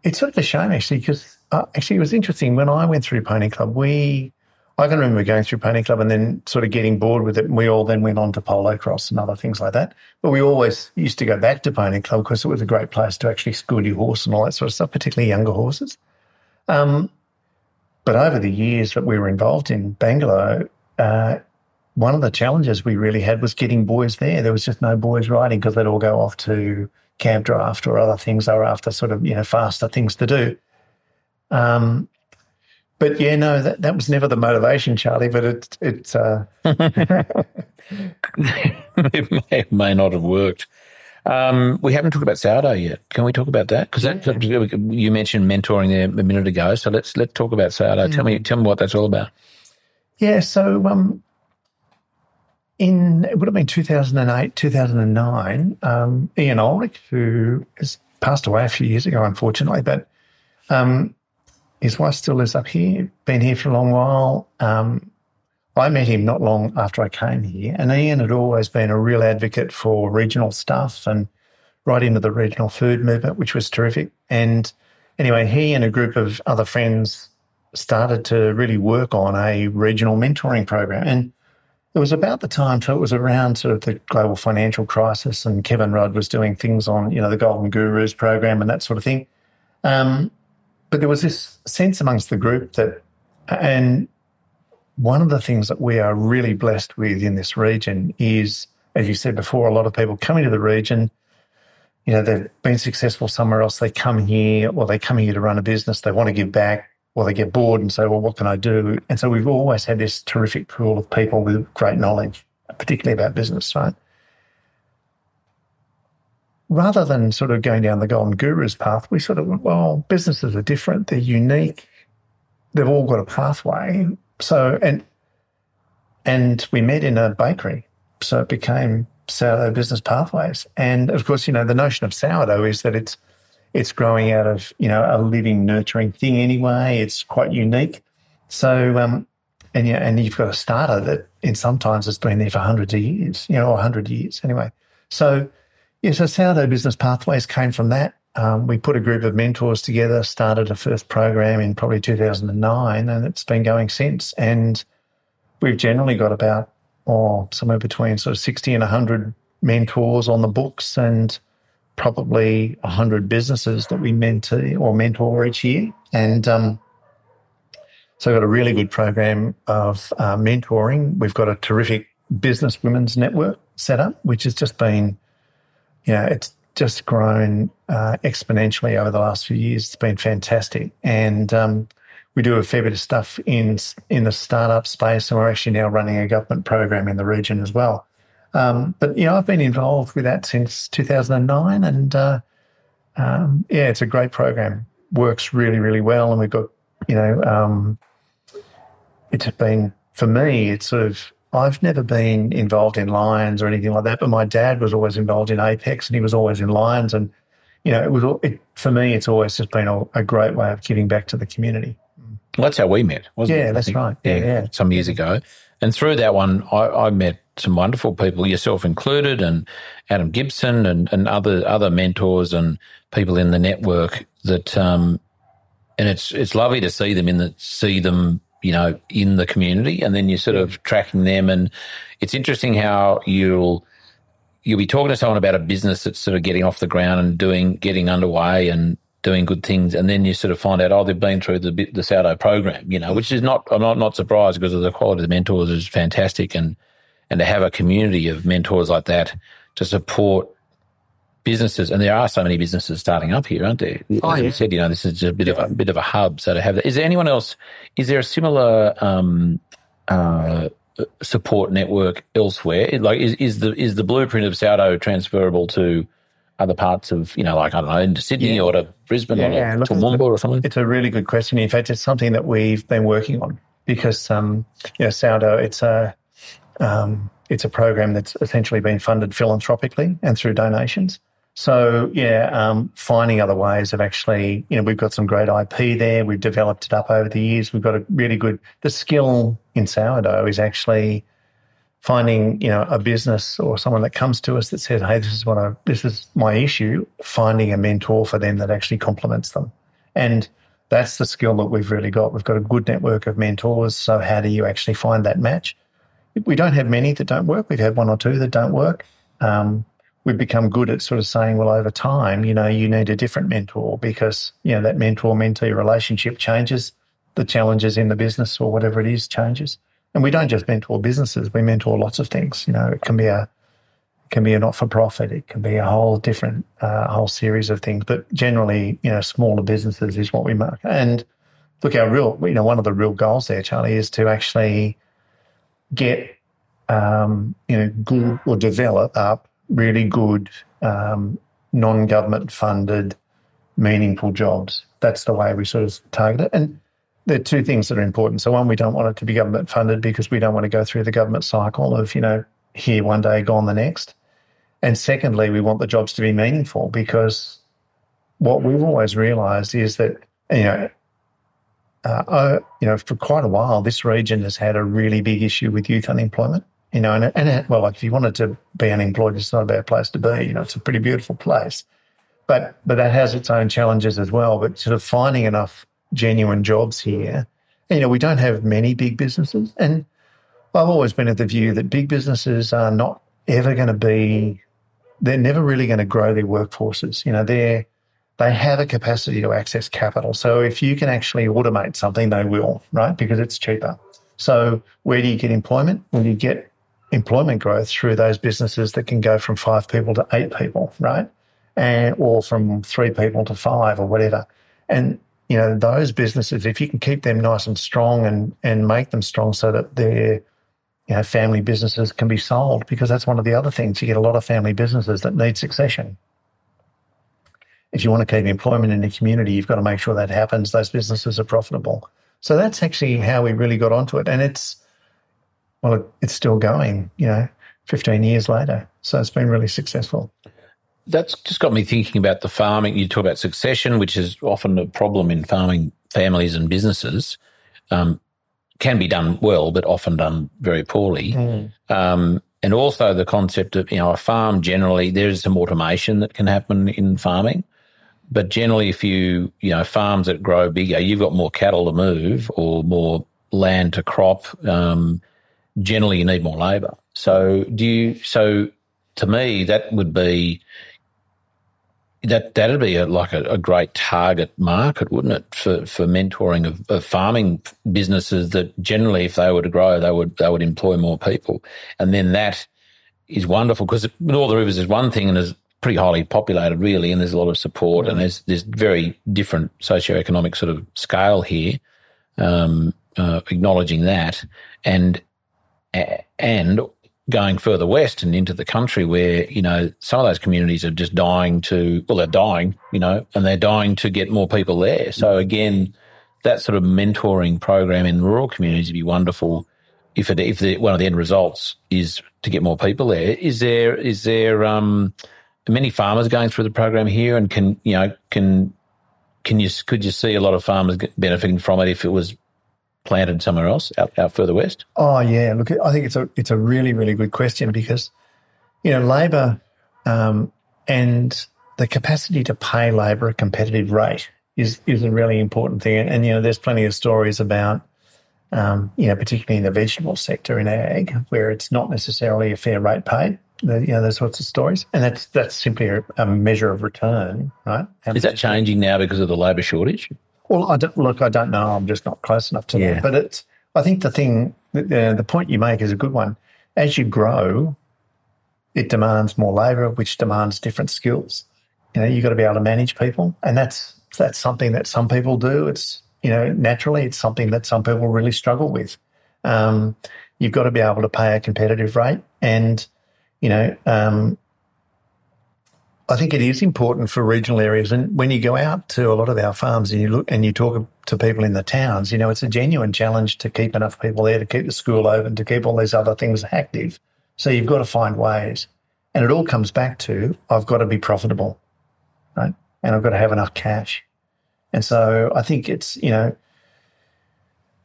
it's sort of a shame actually because uh, actually it was interesting when I went through Pony Club. We, I can remember going through Pony Club and then sort of getting bored with it. And we all then went on to polocrosse and other things like that. But we always used to go back to Pony Club because it was a great place to actually school your horse and all that sort of stuff, particularly younger horses. Um, but over the years that we were involved in Bangalow, uh, one of the challenges we really had was getting boys there. There was just no boys riding because they'd all go off to camp draft or other things they were after, sort of you know faster things to do. Um, but yeah, no, that, that was never the motivation, Charlie. But it it's uh, it may, may not have worked. Um, we haven't talked about sourdough yet. Can we talk about that? Because you mentioned mentoring there a minute ago. So let's let's talk about sourdough. Tell me tell me what that's all about. yeah. So um, in it would have been two thousand and eight, two thousand and nine. Um, Ian Ulrich, who has passed away a few years ago, unfortunately, but um, his wife still lives up here. Been here for a long while. Um, I met him not long after I came here, and Ian had always been a real advocate for regional stuff and right into the regional food movement, which was terrific. And anyway, he and a group of other friends started to really work on a regional mentoring program. And it was about the time, so it was around sort of the global financial crisis, and Kevin Rudd was doing things on, you know, the Golden Gurus program and that sort of thing. Um, but there was this sense amongst the group that, and one of the things that we are really blessed with in this region is, as you said before, a lot of people coming to the region. You know, they've been successful somewhere else. They come here, or they come here to run a business. They want to give back, or they get bored and say, "Well, what can I do?" And so we've always had this terrific pool of people with great knowledge, particularly about business, right? Rather than sort of going down the golden gurus path, we sort of went, well, businesses are different. They're unique. They've all got a pathway. So, and, and we met in a bakery. So it became sourdough business pathways. And of course, you know, the notion of sourdough is that it's, it's growing out of, you know, a living, nurturing thing anyway. It's quite unique. So, um, and yeah, and you've got a starter that in sometimes it's been there for hundreds of years, you know, or hundred years anyway. So, yeah, so sourdough business pathways came from that. Um, we put a group of mentors together, started a first program in probably 2009, and it's been going since. And we've generally got about, or somewhere between sort of 60 and 100 mentors on the books and probably 100 businesses that we mentee or mentor each year. And um, So we've got a really good program of uh, mentoring. We've got a terrific business women's network set up, which has just been, know, it's just grown uh, exponentially over the last few years. It's been fantastic, and um, we do a fair bit of stuff in in the startup space, and we're actually now running a government program in the region as well. Um, but you know, I've been involved with that since 2009, and uh, um, yeah, it's a great program. Works really, really well, and we've got you know, um, it's been for me. It's sort of I've never been involved in Lions or anything like that, but my dad was always involved in Apex, and he was always in Lions, and you know, it was it, for me. It's always just been a, a great way of giving back to the community. Well, that's how we met, wasn't yeah, it? Yeah, that's right. Yeah, yeah, Some years ago. And through that one, I, I, met some wonderful people, yourself included, and Adam Gibson and, and other other mentors and people in the network that um, and it's it's lovely to see them in the see them, you know, in the community and then you're sort of tracking them. And it's interesting how you'll you'll be talking to someone about a business that's sort of getting off the ground and doing getting underway and doing good things, and then you sort of find out, oh, they've been through the the Sourdough program, you know, which is not I'm not not surprised because of the quality of the mentors is fantastic, and and to have a community of mentors like that to support businesses, and there are so many businesses starting up here, aren't there? Oh, As yeah. you said, you know, this is a bit of a bit of a hub. So to have that, is there anyone else? Is there a similar um, uh, support network elsewhere? Like, is, is the is the blueprint of Sourdough transferable to other parts of, you know, like, I don't know, into Sydney Yeah. or to Brisbane Yeah, or look, to Toowoomba or something? It's a really good question. In fact, it's something that we've been working on because, um, you know, Sourdough, it's a, um, it's a program that's essentially been funded philanthropically and through donations. So, yeah, um, finding other ways of actually, you know, we've got some great IP there. We've developed it up over the years. We've got a really good, the skill in sourdough is actually finding, you know, a business or someone that comes to us that says, hey, this is what I, this is my issue, finding a mentor for them that actually complements them. And that's the skill that we've really got. We've got a good network of mentors. So how do you actually find that match? We don't have many that don't work. We've had one or two that don't work. Um, we've become good at sort of saying, well, over time, you know, you need a different mentor because, you know, that mentor mentee relationship changes, the challenges in the business or whatever it is changes. And we don't just mentor businesses, we mentor lots of things. You know, it can be a can be a not for profit, it can be a whole different uh, whole series of things. But generally, you know, smaller businesses is what we mark. And look, our real, you know, one of the real goals there, Charlie, is to actually get um, you know, good or develop up really good um, non-government funded, meaningful jobs. That's the way we sort of target it. And there are two things that are important. So one, we don't want it to be government funded because we don't want to go through the government cycle of, you know, here one day, gone the next. And secondly, we want the jobs to be meaningful because what we've always realised is that, you know, uh, uh, you know, for quite a while, this region has had a really big issue with youth unemployment. You know, and, it- and it, well, like if you wanted to be unemployed, it's not a bad place to be. You know, it's a pretty beautiful place, but but that has its own challenges as well. But sort of finding enough genuine jobs here, you know, we don't have many big businesses, and I've always been of the view that big businesses are not ever going to be, they're never really going to grow their workforces. You know, they're they have a capacity to access capital. So if you can actually automate something, they will, right? Because it's cheaper. So where do you get employment? Well, you get employment growth through those businesses that can go from five people to eight people, right? And or from three people to five or whatever. And you know, those businesses, if you can keep them nice and strong and and make them strong so that their you know, family businesses can be sold because that's one of the other things. You get a lot of family businesses that need succession if you want to keep employment in the community, you've got to make sure that happens. Those businesses are profitable. So that's actually how we really got onto it. And it's, well, it's still going, you know, 15 years later. So it's been really successful. That's just got me thinking about the farming. You talk about succession, which is often a problem in farming families and businesses. Um, can be done well, but often done very poorly. Um, and also the concept of, you know, a farm generally, there's some automation that can happen in farming. But generally, if you, you know, farms that grow bigger, you've got more cattle to move or more land to crop. Um, generally, you need more labour. So, do you, so to me, that would be, that that'd be a, like a, a, great target market, wouldn't it, for, for mentoring of, of, farming businesses that generally, if they were to grow, they would they would employ more people, and then that is wonderful because Northern Rivers is one thing and is pretty highly populated, really, and there's a lot of support, and there's there's very different socioeconomic sort of scale here, um, uh, acknowledging that, and and going further west and into the country where, you know, some of those communities are just dying to, well, they're dying, you know, and they're dying to get more people there. So again, that sort of mentoring program in rural communities would be wonderful if it, if the, one of the end results is to get more people there. Is there, is there, um, many farmers going through the program here and can, you know, can, can you, could you see a lot of farmers benefiting from it if it was planted somewhere else out, out further west? Oh yeah, look, I think it's a it's a really really good question because you know labour um, and the capacity to pay labour a competitive rate is is a really important thing. And, and you know, there's plenty of stories about um, you know, particularly in the vegetable sector in ag, where it's not necessarily a fair rate paid. The, you know those sorts of stories, and that's that's simply a, a measure of return, right? Is that changing now because of the labour shortage? Well, I don't, look, I don't know. I'm just not close enough to yeah. that. But it's, I think the thing, the, the point you make is a good one. As you grow, it demands more labour, which demands different skills. You know, you've got to be able to manage people, and that's that's something that some people do. It's you know, naturally, it's something that some people really struggle with. Um, you've got to be able to pay a competitive rate, and you know, um, I think it is important for regional areas. And when you go out to a lot of our farms and you look and you talk to people in the towns, you know, it's a genuine challenge to keep enough people there, to keep the school open, to keep all these other things active. So you've got to find ways. And it all comes back to I've got to be profitable, right? And I've got to have enough cash. And so I think it's, you know,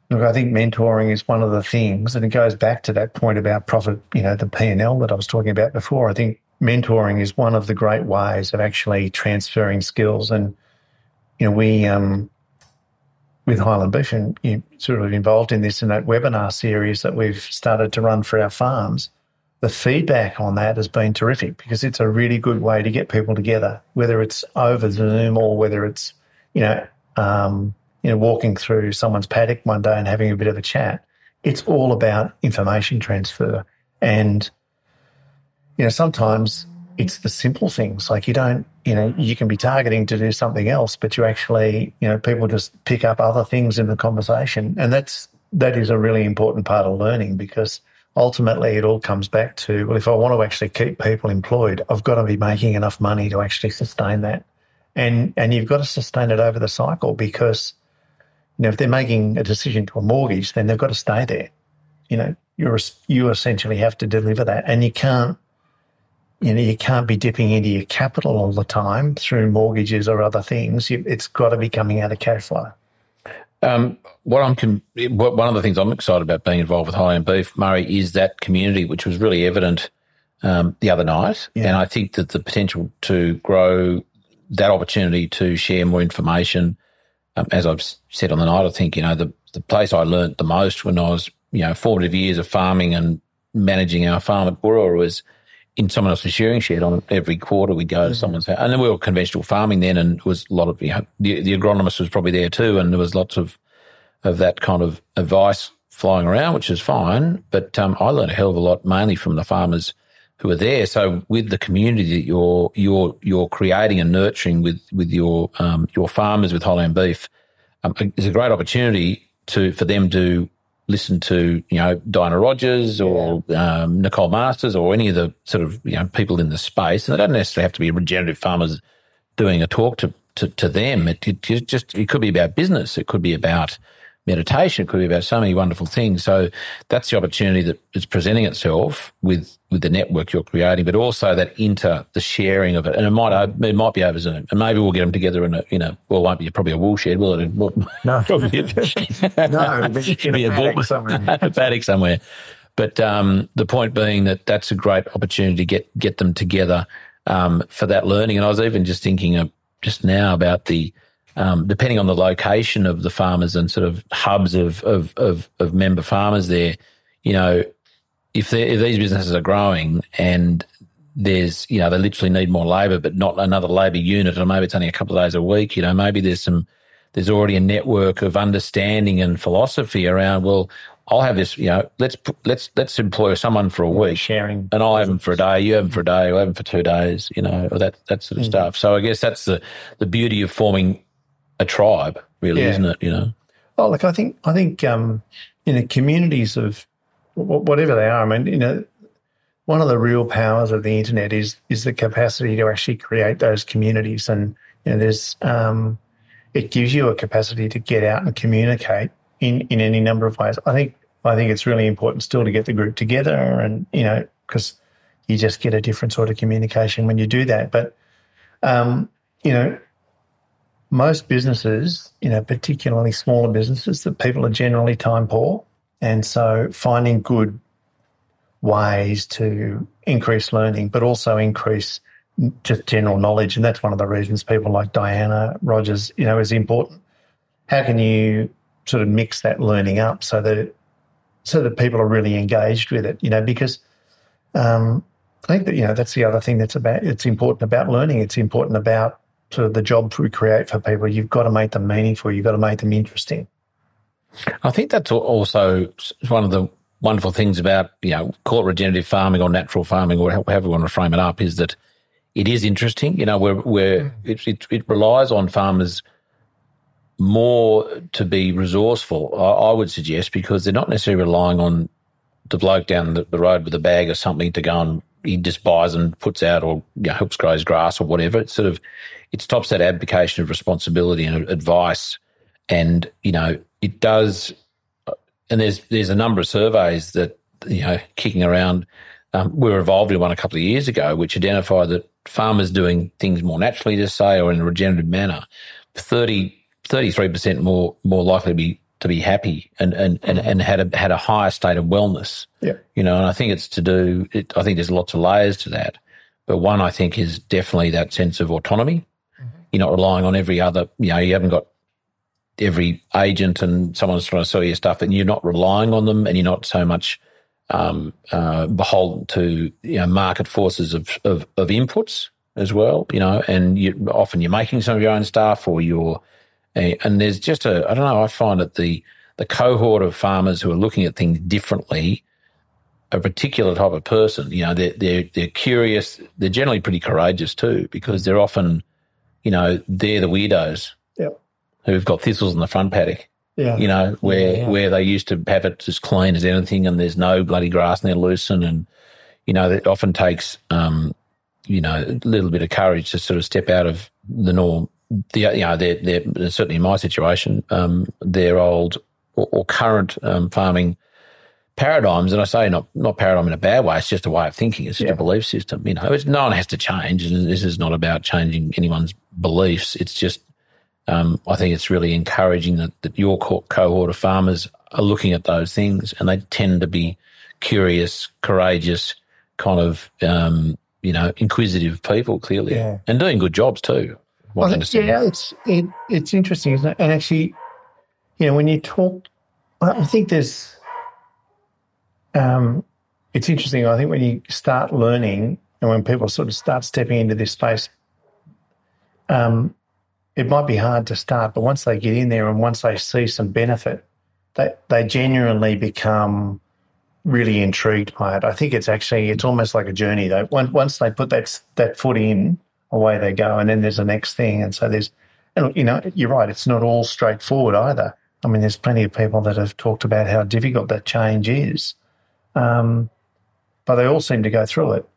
look, I think mentoring is one of the things, and it goes back to that point about profit, you know, the P&L that I was talking about before. I think mentoring is one of the great ways of actually transferring skills. And, you know, we, um, with Highland Beef, and you sort of involved in this in that webinar series that we've started to run for our farms, the feedback on that has been terrific because it's a really good way to get people together, whether it's over Zoom or whether it's, you know, um, you know, walking through someone's paddock one day and having a bit of a chat. It's all about information transfer. And you know, sometimes it's the simple things like you don't, you know, you can be targeting to do something else, but you actually, you know, people just pick up other things in the conversation. And that's, that is a really important part of learning because ultimately it all comes back to, well, if I want to actually keep people employed, I've got to be making enough money to actually sustain that. And, and you've got to sustain it over the cycle because, you know, if they're making a decision to a mortgage, then they've got to stay there. You know, you're, you essentially have to deliver that and you can't, you know, you can't be dipping into your capital all the time through mortgages or other things. It's got to be coming out of cash flow. Um, what I'm one of the things I'm excited about being involved with High Highland Beef, Murray, is that community, which was really evident um, the other night, yeah. and I think that the potential to grow that opportunity to share more information. Um, as I've said on the night, I think you know the the place I learnt the most when I was you know formative years of farming and managing our farm at Boorowa was in someone else's shearing shed on every quarter. We'd go to mm-hmm. someone's house. And then we were conventional farming then, and it was a lot of, you know, the, the agronomist was probably there too. And there was lots of, of that kind of advice flying around, which is fine. But um, I learned a hell of a lot mainly from the farmers who are there. So with the community that you're you're you're creating and nurturing with with your um, your farmers with Highland Beef, um, it's a great opportunity to for them to listen to, you know, Diana Rogers or yeah. um, Nicole Masters or any of the sort of, you know, people in the space. And they don't necessarily have to be regenerative farmers doing a talk to, to, to them. It, it, just, it could be about business. It could be about meditation. It could be about so many wonderful things. So that's the opportunity that is presenting itself with, with the network you're creating, but also that inter, the sharing of it. And it might, it might be over Zoom and maybe we'll get them together in a, you know, well, it won't be probably a wool shed, will it? no, no, it'll be a paddock somewhere. a paddock somewhere. But um, the point being that that's a great opportunity to get get them together um, for that learning. And I was even just thinking of just now about the um, depending on the location of the farmers and sort of hubs of, of, of, of member farmers there, you know, if, if these businesses are growing and there's, you know, they literally need more labour, but not another labour unit, or maybe it's only a couple of days a week. You know, maybe there's some, there's already a network of understanding and philosophy around. Well, I'll have this, you know, let's let's let's employ someone for a week, sharing, and I'll have them for a day, you have them for a day, I'll have them for two days, you know, or that that sort of mm-hmm. stuff. So I guess that's the the beauty of forming a tribe, really, yeah. isn't it? You know. Oh, look, I think I think um, you know communities of whatever they are. I mean, you know, one of the real powers of the internet is is the capacity to actually create those communities, and you know, there's um, it gives you a capacity to get out and communicate in in any number of ways. I think I think it's really important still to get the group together, and you know, because you just get a different sort of communication when you do that. But um, you know, most businesses, you know, particularly smaller businesses, that people are generally time poor, and so finding good ways to increase learning, but also increase just general knowledge. And that's one of the reasons people like Diana Rogers, you know, is important. How can you sort of mix that learning up so that so that people are really engaged with it? You know, because um, I think that you know that's the other thing that's about. It's important about learning. It's important about sort of the jobs we create for people. You've got to make them meaningful. You've got to make them interesting. I think that's also one of the wonderful things about, you know, call it regenerative farming or natural farming or however you want to frame it up is that it is interesting. You know, where where it, hmm. it, it, relies on farmers more to be resourceful, I, I, would suggest, because they're not necessarily relying on the bloke down the, the, road with a bag or something to go and he just buys and puts out or you know, helps grow his grass or whatever. It's sort of, it stops that abdication of responsibility and advice. And, you know, it does and there's there's a number of surveys that you know kicking around. Um, we were involved in one a couple of years ago, which identified that farmers doing things more naturally, to say, or in a regenerative manner, 30, 33% more more likely to be to be happy and and, and, and had a had a higher state of wellness. Yeah. You know, and I think it's to do it, I think there's lots of layers to that. But one I think is definitely that sense of autonomy. Mm-hmm. You're not relying on every other, you know, you haven't got every agent and someone's trying to sell you stuff, and you're not relying on them, and you're not so much um, uh, beholden to you know market forces of, of, of inputs as well. You know, and you, often you're making some of your own stuff, or you're and there's just a I don't know. I find that the the cohort of farmers who are looking at things differently, a particular type of person, you know, they're they're they're curious. They're generally pretty courageous too, because they're often, you know, they're the weirdos. Yep who've got thistles in the front paddock. Yeah. You know, where yeah, yeah. where they used to have it as clean as anything and there's no bloody grass and they're loosened and you know, it often takes um, you know, a little bit of courage to sort of step out of the norm. The you know, they're, they're certainly in my situation, um, their old or, or current um, farming paradigms, and I say not not paradigm in a bad way. It's just a way of thinking. It's just yeah. a belief system. You know, it's no one has to change, and this is not about changing anyone's beliefs. It's just um, I think it's really encouraging that, that your co- cohort of farmers are looking at those things and they tend to be curious, courageous, kind of, um, you know, inquisitive people, clearly, yeah. and doing good jobs too. Well, yeah, it's it, it's interesting, isn't it? And actually, you know, when you talk, I think there's, um, it's interesting. I think when you start learning and when people sort of start stepping into this space, um, it might be hard to start, but once they get in there and once they see some benefit, they they genuinely become really intrigued by it. I think it's actually it's almost like a journey though. Once once they put that that foot in, away they go, and then there's the next thing. And so there's, and you know, you're right. It's not all straightforward either. I mean, there's plenty of people that have talked about how difficult that change is, um, but they all seem to go through it,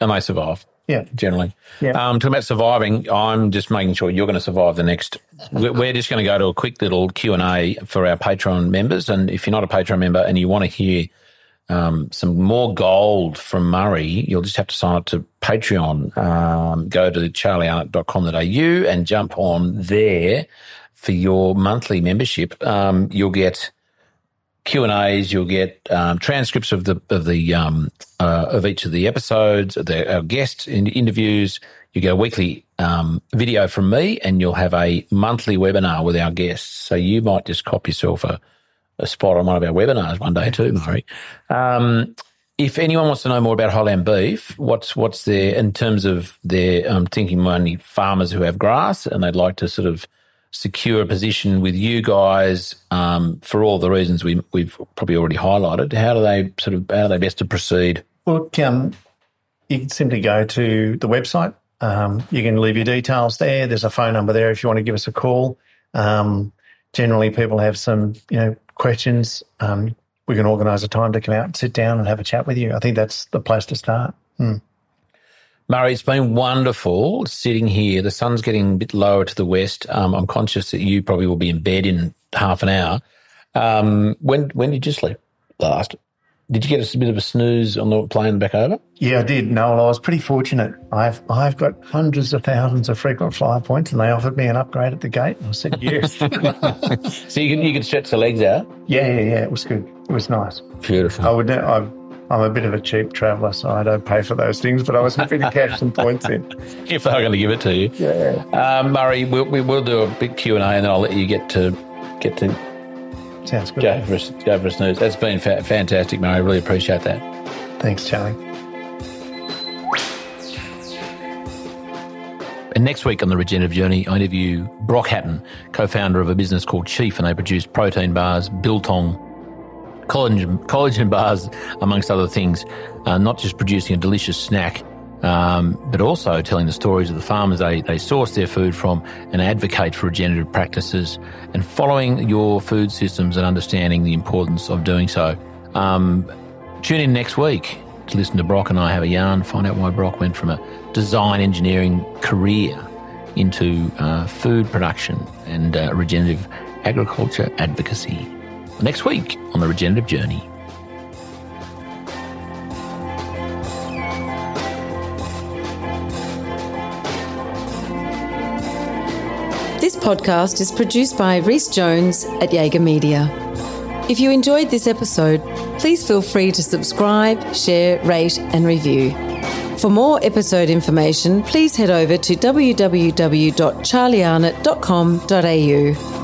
and they survive. Yeah, generally. Yeah. Um, talking about surviving, I'm just making sure you're going to survive the next. We're just going to go to a quick little Q and A for our Patreon members, and if you're not a Patreon member and you want to hear um, some more gold from Murray, you'll just have to sign up to Patreon. Um, go to charliearnott.com.au and jump on there for your monthly membership. Um, you'll get Q and A's. You'll get um, transcripts of the of the um, uh, of each of the episodes, the, our guest in, interviews. You get a weekly um, video from me, and you'll have a monthly webinar with our guests. So you might just cop yourself a, a spot on one of our webinars one day too, Murray. Um, if anyone wants to know more about Highland beef, what's what's their in terms of their um, thinking mainly farmers who have grass and they'd like to sort of secure a position with you guys um, for all the reasons we, we've probably already highlighted. How do they sort of how are they best to proceed? Well, um, you can simply go to the website. Um, you can leave your details there. There's a phone number there if you want to give us a call. Um, generally, people have some you know questions. Um, we can organise a time to come out and sit down and have a chat with you. I think that's the place to start. Hmm. Murray, it's been wonderful sitting here. The sun's getting a bit lower to the west. Um, I'm conscious that you probably will be in bed in half an hour. Um, when when did you sleep last? Did you get a bit of a snooze on the plane back over? Yeah, I did. No, I was pretty fortunate. I've I've got hundreds of thousands of frequent flyer points, and they offered me an upgrade at the gate. And I said yes. so you could you could stretch the legs out. Yeah, yeah, yeah. It was good. It was nice. Beautiful. I would. I, I'm a bit of a cheap traveller, so I don't pay for those things. But I was happy to cash some points in. if they're going to give it to you, yeah. Um, Murray, we'll, we will do a big Q and A, and then I'll let you get to get to Sounds good. Go for a, go for a snooze. That's been fa- fantastic, Murray. I really appreciate that. Thanks, Charlie. And next week on the Regenerative Journey, I interview Brock Hatton, co-founder of a business called Chief, and they produce protein bars, biltong, collagen, collagen bars, amongst other things. Uh, not just producing a delicious snack, um, but also telling the stories of the farmers they, they source their food from and advocate for regenerative practices and following your food systems and understanding the importance of doing so. Um, tune in next week to listen to Brock and I have a yarn, find out why Brock went from a design engineering career into uh, food production and uh, regenerative agriculture advocacy. Next week on the Regenerative Journey. Podcast is produced by Rhys Jones at Yaga Media. If you enjoyed this episode, please feel free to subscribe, share, rate, and review. For more episode information, please head over to www.charliearnott.com.au.